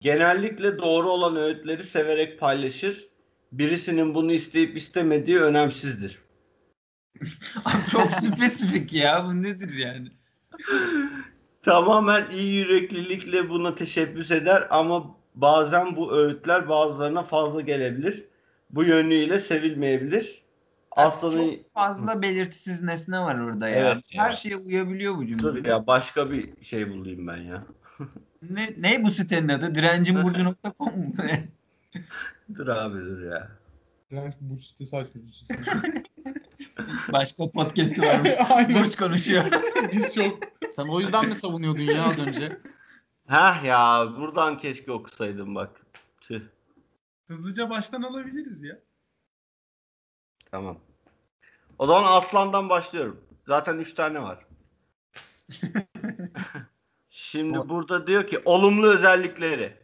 genellikle doğru olan öğütleri severek paylaşır. Birisinin bunu isteyip istemediği önemsizdir. [LAUGHS] Abi çok spesifik ya. Bu nedir yani? Tamamen iyi yüreklilikle buna teşebbüs eder ama bazen bu öğütler bazılarına fazla gelebilir. Bu yönüyle sevilmeyebilir. Aslanın Çok fazla belirtisiz nesne var orada ya. Evet Her ya. şeye uyabiliyor bu cümle. dur ya başka bir şey bulayım ben ya. [LAUGHS] Ne, ne bu sitenin adı? Direncimburcu.com mu? [LAUGHS] Dur abi dur ya. Direnç Burç sitesi açmış. Başka podcast'i varmış. [LAUGHS] Burç konuşuyor. [LAUGHS] Biz çok Sen o yüzden mi savunuyordun ya az önce? Heh ya buradan keşke okusaydım bak. Tüh. Hızlıca baştan alabiliriz ya. Tamam. O zaman aslandan başlıyorum. Zaten 3 tane var. [LAUGHS] Şimdi burada diyor ki olumlu özellikleri.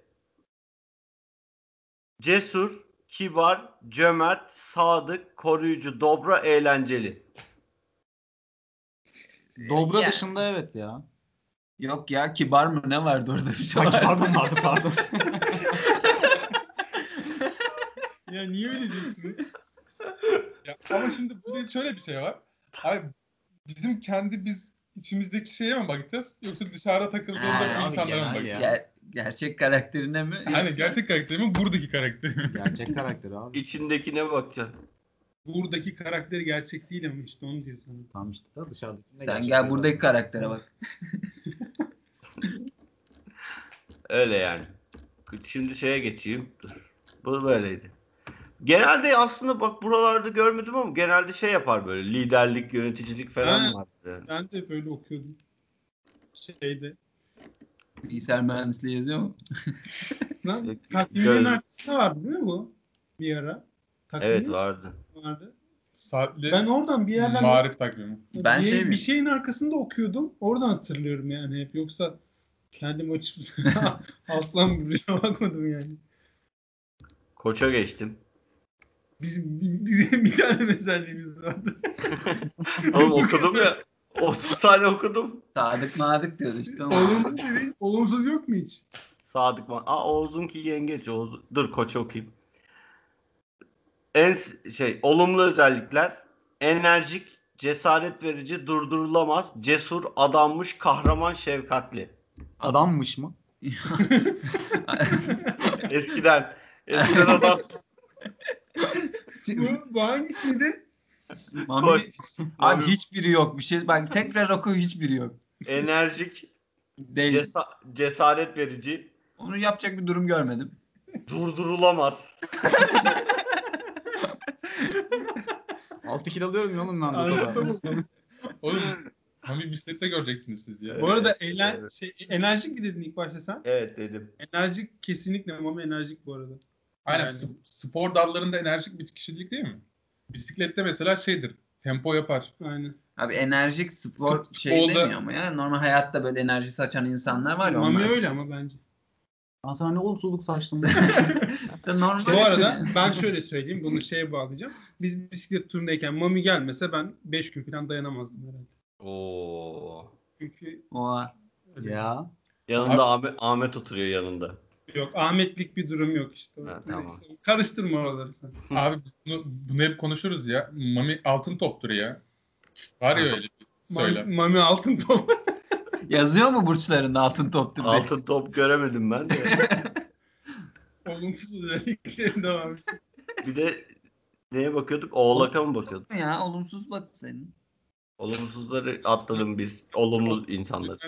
Cesur, kibar, cömert, sadık, koruyucu, dobra, eğlenceli. Dobra Ya. dışında evet ya. Yok ya kibar mı ne vardı orada bir şey Ay, var. pardon pardon pardon. [LAUGHS] Ya niye öyle diyorsunuz? Ya ama şimdi burada şöyle bir şey var. Abi bizim kendi biz içimizdeki şeye mi bakacağız yoksa dışarıda takıldığında Ha, insanlara mı bakacağız? ya. Ger- gerçek karakterine mi? Yoksa- gerçek karakteri mi buradaki karakteri mi? Gerçek karakteri abi. İçindekine bakacaksın. Buradaki karakteri gerçek değil ama işte onu diyor sana. Tamam işte da dışarıdaki. Sen gel buradaki karaktere bak. [LAUGHS] Öyle yani. Şimdi şeye geçeyim. Dur. Bu böyleydi. Genelde aslında bak buralarda görmedim ama genelde şey yapar böyle liderlik, yöneticilik falan Ha. var. Yani. Ben de böyle okuyordum. Şeyde. Bilgisayar mühendisliği yazıyor mu? [LAUGHS] Lan takvimlerin arkasında vardı değil mi bu? Bir ara. Takvimin Evet vardı. vardı. Saatli Ben oradan bir yerden marif takvimi. Ben bir, şey mi- bir şeyin arkasında okuyordum. Oradan hatırlıyorum yani hep. Yoksa kendim açıp [LAUGHS] aslan burcuya bakmadım yani. Koça geçtim. Bizim bizim bir tane özelliğimiz vardı. [LAUGHS] Oğlum okudum ya. 30 tane okudum. Sadık madık diyordu işte. Olumsuz dediğin olumsuz yok mu hiç? Sadık mı? Aa Oğuz'unki yengeç. Oğuz... Dur koça okuyayım. En şey olumlu özellikler enerjik, cesaret verici, durdurulamaz, cesur, adanmış, kahraman, şefkatli. Adammış mı? Eskiden eskiden adam bu, bu hangisiydi? Mami, abi hiçbiri yok. Bir şey bak tekrar oku hiçbiri yok. enerjik, Değil. cesa- cesaret verici, Onu yapacak bir durum görmedim. durdurulamaz. [LAUGHS] 6 kilo alıyorum ya oğlum ben bu Arasında. [LAUGHS] Oğlum Mami bisiklette göreceksiniz siz ya. Bu arada eğlen, evet. şey, enerjik mi dedin ilk başta sen? Evet dedim. Enerjik kesinlikle ama enerjik bu arada. Aynen Yani. sp- spor dallarında enerjik bir kişilik değil mi? Bisiklette mesela şeydir. Tempo yapar. Aynen. Abi enerjik spor Fut- şey futbolda- demiyor ama ya. Normal hayatta böyle enerji saçan insanlar var ya Mami onlar. öyle ama bence. Aa sana ne olumsuzluk saçtım. [LAUGHS] Normal Bu arada ben şöyle söyleyeyim. Bunu şeye bağlayacağım. Biz bisiklet turundayken Mami gelmese ben 5 gün falan dayanamazdım herhalde. Oo. Çünkü Oha. ya. Yanında Ahmet, Ahmet oturuyor yanında. Yok Ahmetlik bir durum yok işte. Ha, tamam. Karıştırma oraları sen. Abi biz bunu, bunu hep konuşuruz ya. Mami altın toptur ya. Var ya öyle bir Mami, söylem. Mami altın top. [LAUGHS] Yazıyor mu burçlarında altın toptur diye? Altın top göremedim ben de. [LAUGHS] Olumsuz özelliklerin devam etsin. Bir de neye bakıyorduk? Oğlaka mı bakıyorduk? Ya olumsuz bak senin. Olumsuzları atladım biz. Olumlu insanlar.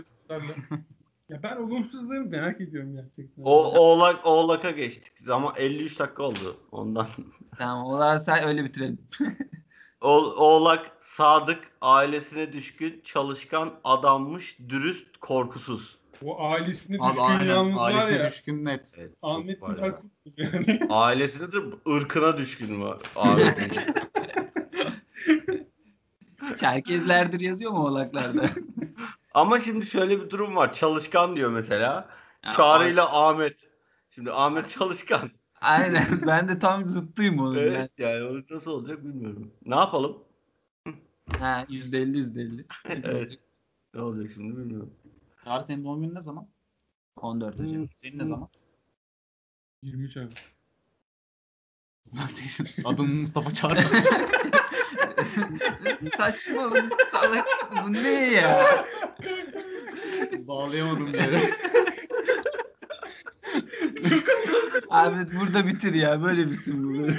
Ya ben olumsuzları merak ediyorum gerçekten. O oğlak oğlaka geçtik ama 53 dakika oldu ondan. [LAUGHS] Tamam olar say öyle bitirelim. [LAUGHS] O, oğlak sadık, ailesine düşkün, çalışkan, adanmış, dürüst, korkusuz. O ailesine Abi düşkün aynen. yalnız var Ailesine ya. düşkün net. Evet, Ahmet var Bilal yani. [LAUGHS] Ailesine de ırkına düşkün var. Çerkezlerdir yazıyor mu oğlaklarda? Ama şimdi şöyle bir durum var. Çalışkan diyor mesela. Ya, Çağrı ile Ahmet. Şimdi Ahmet çalışkan. Aynen [LAUGHS] ben de tam zıttıyım onun. yani. Evet yani o nasıl olacak bilmiyorum. Ne yapalım? Ha %50 %50. Süper Evet. Ne olacak şimdi bilmiyorum. Çağrı senin doğum günün ne zaman? 14 hocam. Senin ne zaman? 23 abi. Senin [LAUGHS] adın Mustafa Çağrı. [LAUGHS] [LAUGHS] Saçma bu salak bu ne ya? Bağlayamadım yere. Abi burada bitir ya böyle bitsin bu.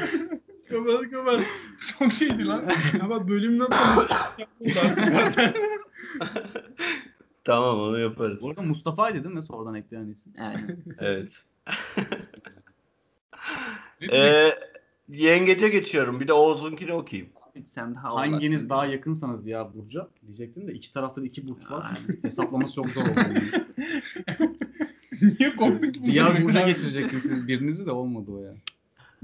kapat kapat. Çok iyiydi lan. Bak bölümün adı. Tamam onu yaparız. Bu arada Mustafa'ydı değil mi sonradan eklenen isim? Yani. Evet. [LAUGHS] Ne diyecek? Ee, yengece geçiyorum. Bir de Oğuz'unkini okuyayım. Sen daha Hanginiz daha yakınsanız ya Burcu diyecektim de iki tarafta da iki burç var. [LAUGHS] Hesaplaması çok zor oldu. [LAUGHS] Niye korktun ki? Diğer burca geçirecektim siz birinizi de olmadı o ya.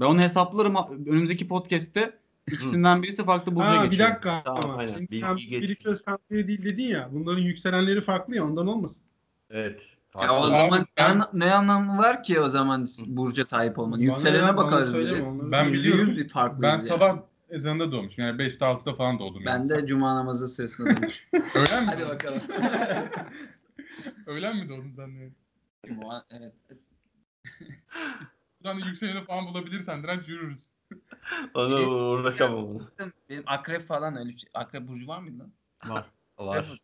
Ben onu hesaplarım önümüzdeki podcast'te ikisinden birisi farklı burca Ha bir geçiyor. dakika Tamam, ama. aynen. Şimdi Bilgiyi sen geç. biri çöz sen biri değil dedin ya. Bunların yükselenleri farklı ya ondan olmasın. Evet. Ya o zaman ben- ne, anlamı var ki o zaman Burcu'ya sahip olmanın? Yükselene bakarız söyleme, Ben biliyorum. farklıyız Ben yani. Ezanında doğmuşum. Yani 5'te 6'da falan doğdum. Ben yani. de cuma namazı sırasında demiş. [LAUGHS] Öğlen mi? Hadi bakalım. [LAUGHS] Öğlen mi doğdun [LAUGHS] sen de? Cuma, evet. Buradan da yükseleni falan bulabilirsen direnç yürürüz. Onu uğraşamam onu. Benim akrep falan öyle bir şey. Akrep burcu var mıydı lan? Var. Var.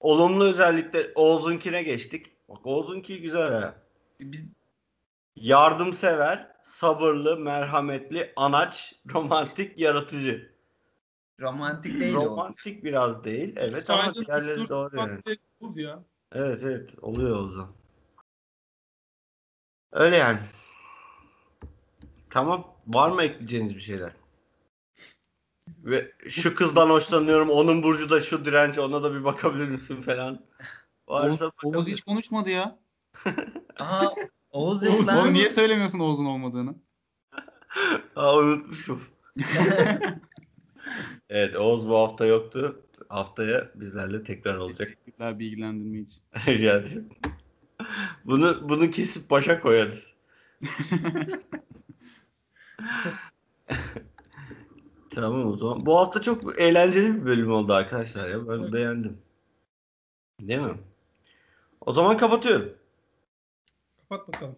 Olumlu özellikler Oğuz'unkine geçtik. Bak Oğuz'unki güzel ha. Biz Yardımsever, sabırlı, merhametli, anaç, romantik, yaratıcı. romantik değil o. romantik biraz değil. Evet ama Saydığın diğerleri doğru yani. ya. Evet evet oluyor o zaman. Öyle yani. Tamam. Var mı ekleyeceğiniz bir şeyler? Ve şu kızdan hoşlanıyorum. Onun burcu da şu direnç. Ona da bir bakabilir misin falan. Oğuz, Varsa Oğuz bakabilir. hiç konuşmadı ya. [LAUGHS] Aa, Oğuz yok lan. Oğlum niye söylemiyorsun Oğuz'un olmadığını? [LAUGHS] Aa, unutmuşum. [LAUGHS] evet Oğuz bu hafta yoktu. Haftaya bizlerle tekrar olacak. Teşekkürler bilgilendirme için. [LAUGHS] Rica ederim. Bunu bunu kesip başa koyarız. tamam o zaman. Bu hafta çok eğlenceli bir bölüm oldu arkadaşlar ya. Ben beğendim. Değil mi? O zaman kapatıyorum. Kapat bakalım.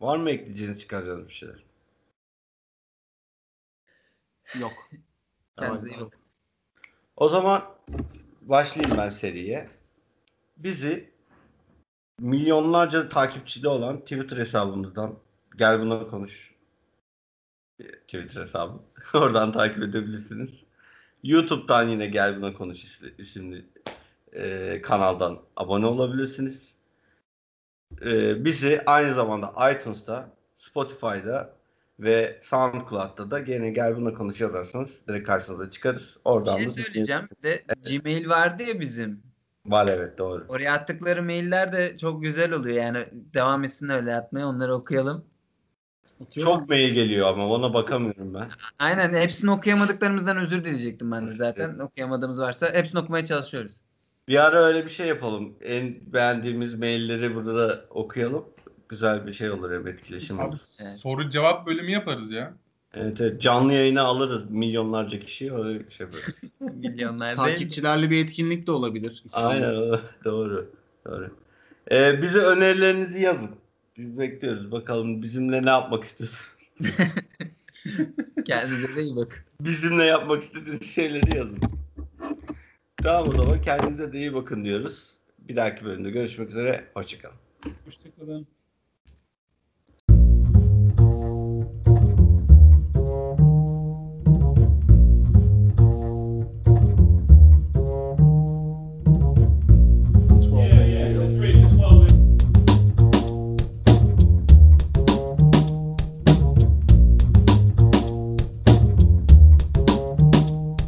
Var mı ekleyeceğiniz çıkaracağınız bir şeyler? Yok. Kendinize iyi bakın. O zaman başlayayım ben seriye. Bizi milyonlarca takipçili olan Twitter hesabımızdan gel buna konuş Twitter hesabı. [LAUGHS] Oradan takip edebilirsiniz. YouTube'dan yine gel buna konuş isimli e, kanaldan abone olabilirsiniz. E, bizi aynı zamanda iTunes'ta, Spotify'da ve SoundCloud'da da gene gel buna konuş yazarsanız direkt karşınıza çıkarız. Bir Oradan şey da söyleyeceğim. De Gmail vardı ya bizim. Var evet doğru. Oraya attıkları mailler de çok güzel oluyor. Yani devam etsin öyle atmaya. Onları okuyalım. Çok mail geliyor ama ona bakamıyorum ben. Aynen hepsini okuyamadıklarımızdan özür dileyecektim ben de zaten. Okuyamadığımız varsa hepsini okumaya çalışıyoruz. Bir ara öyle bir şey yapalım. En beğendiğimiz mailleri burada da okuyalım. Güzel bir şey olur hem etkileşim Abi olur. Evet. soru cevap bölümü yaparız ya. Evet, evet canlı yayına alırız milyonlarca kişi öyle şey böyle. [LAUGHS] Milyonlar. Takipçilerle bir etkinlik de olabilir. İstanbul'da. Aynen doğru. Doğru. Ee, bize önerilerinizi yazın. Biz bekliyoruz. Bakalım bizimle ne yapmak istiyorsunuz? [LAUGHS] Kendinize de iyi bakın. Bizimle yapmak istediğiniz şeyleri yazın. Tamam o zaman kendinize de iyi bakın diyoruz. Bir dahaki bölümde görüşmek üzere. Hoşçakalın. Hoşçakalın.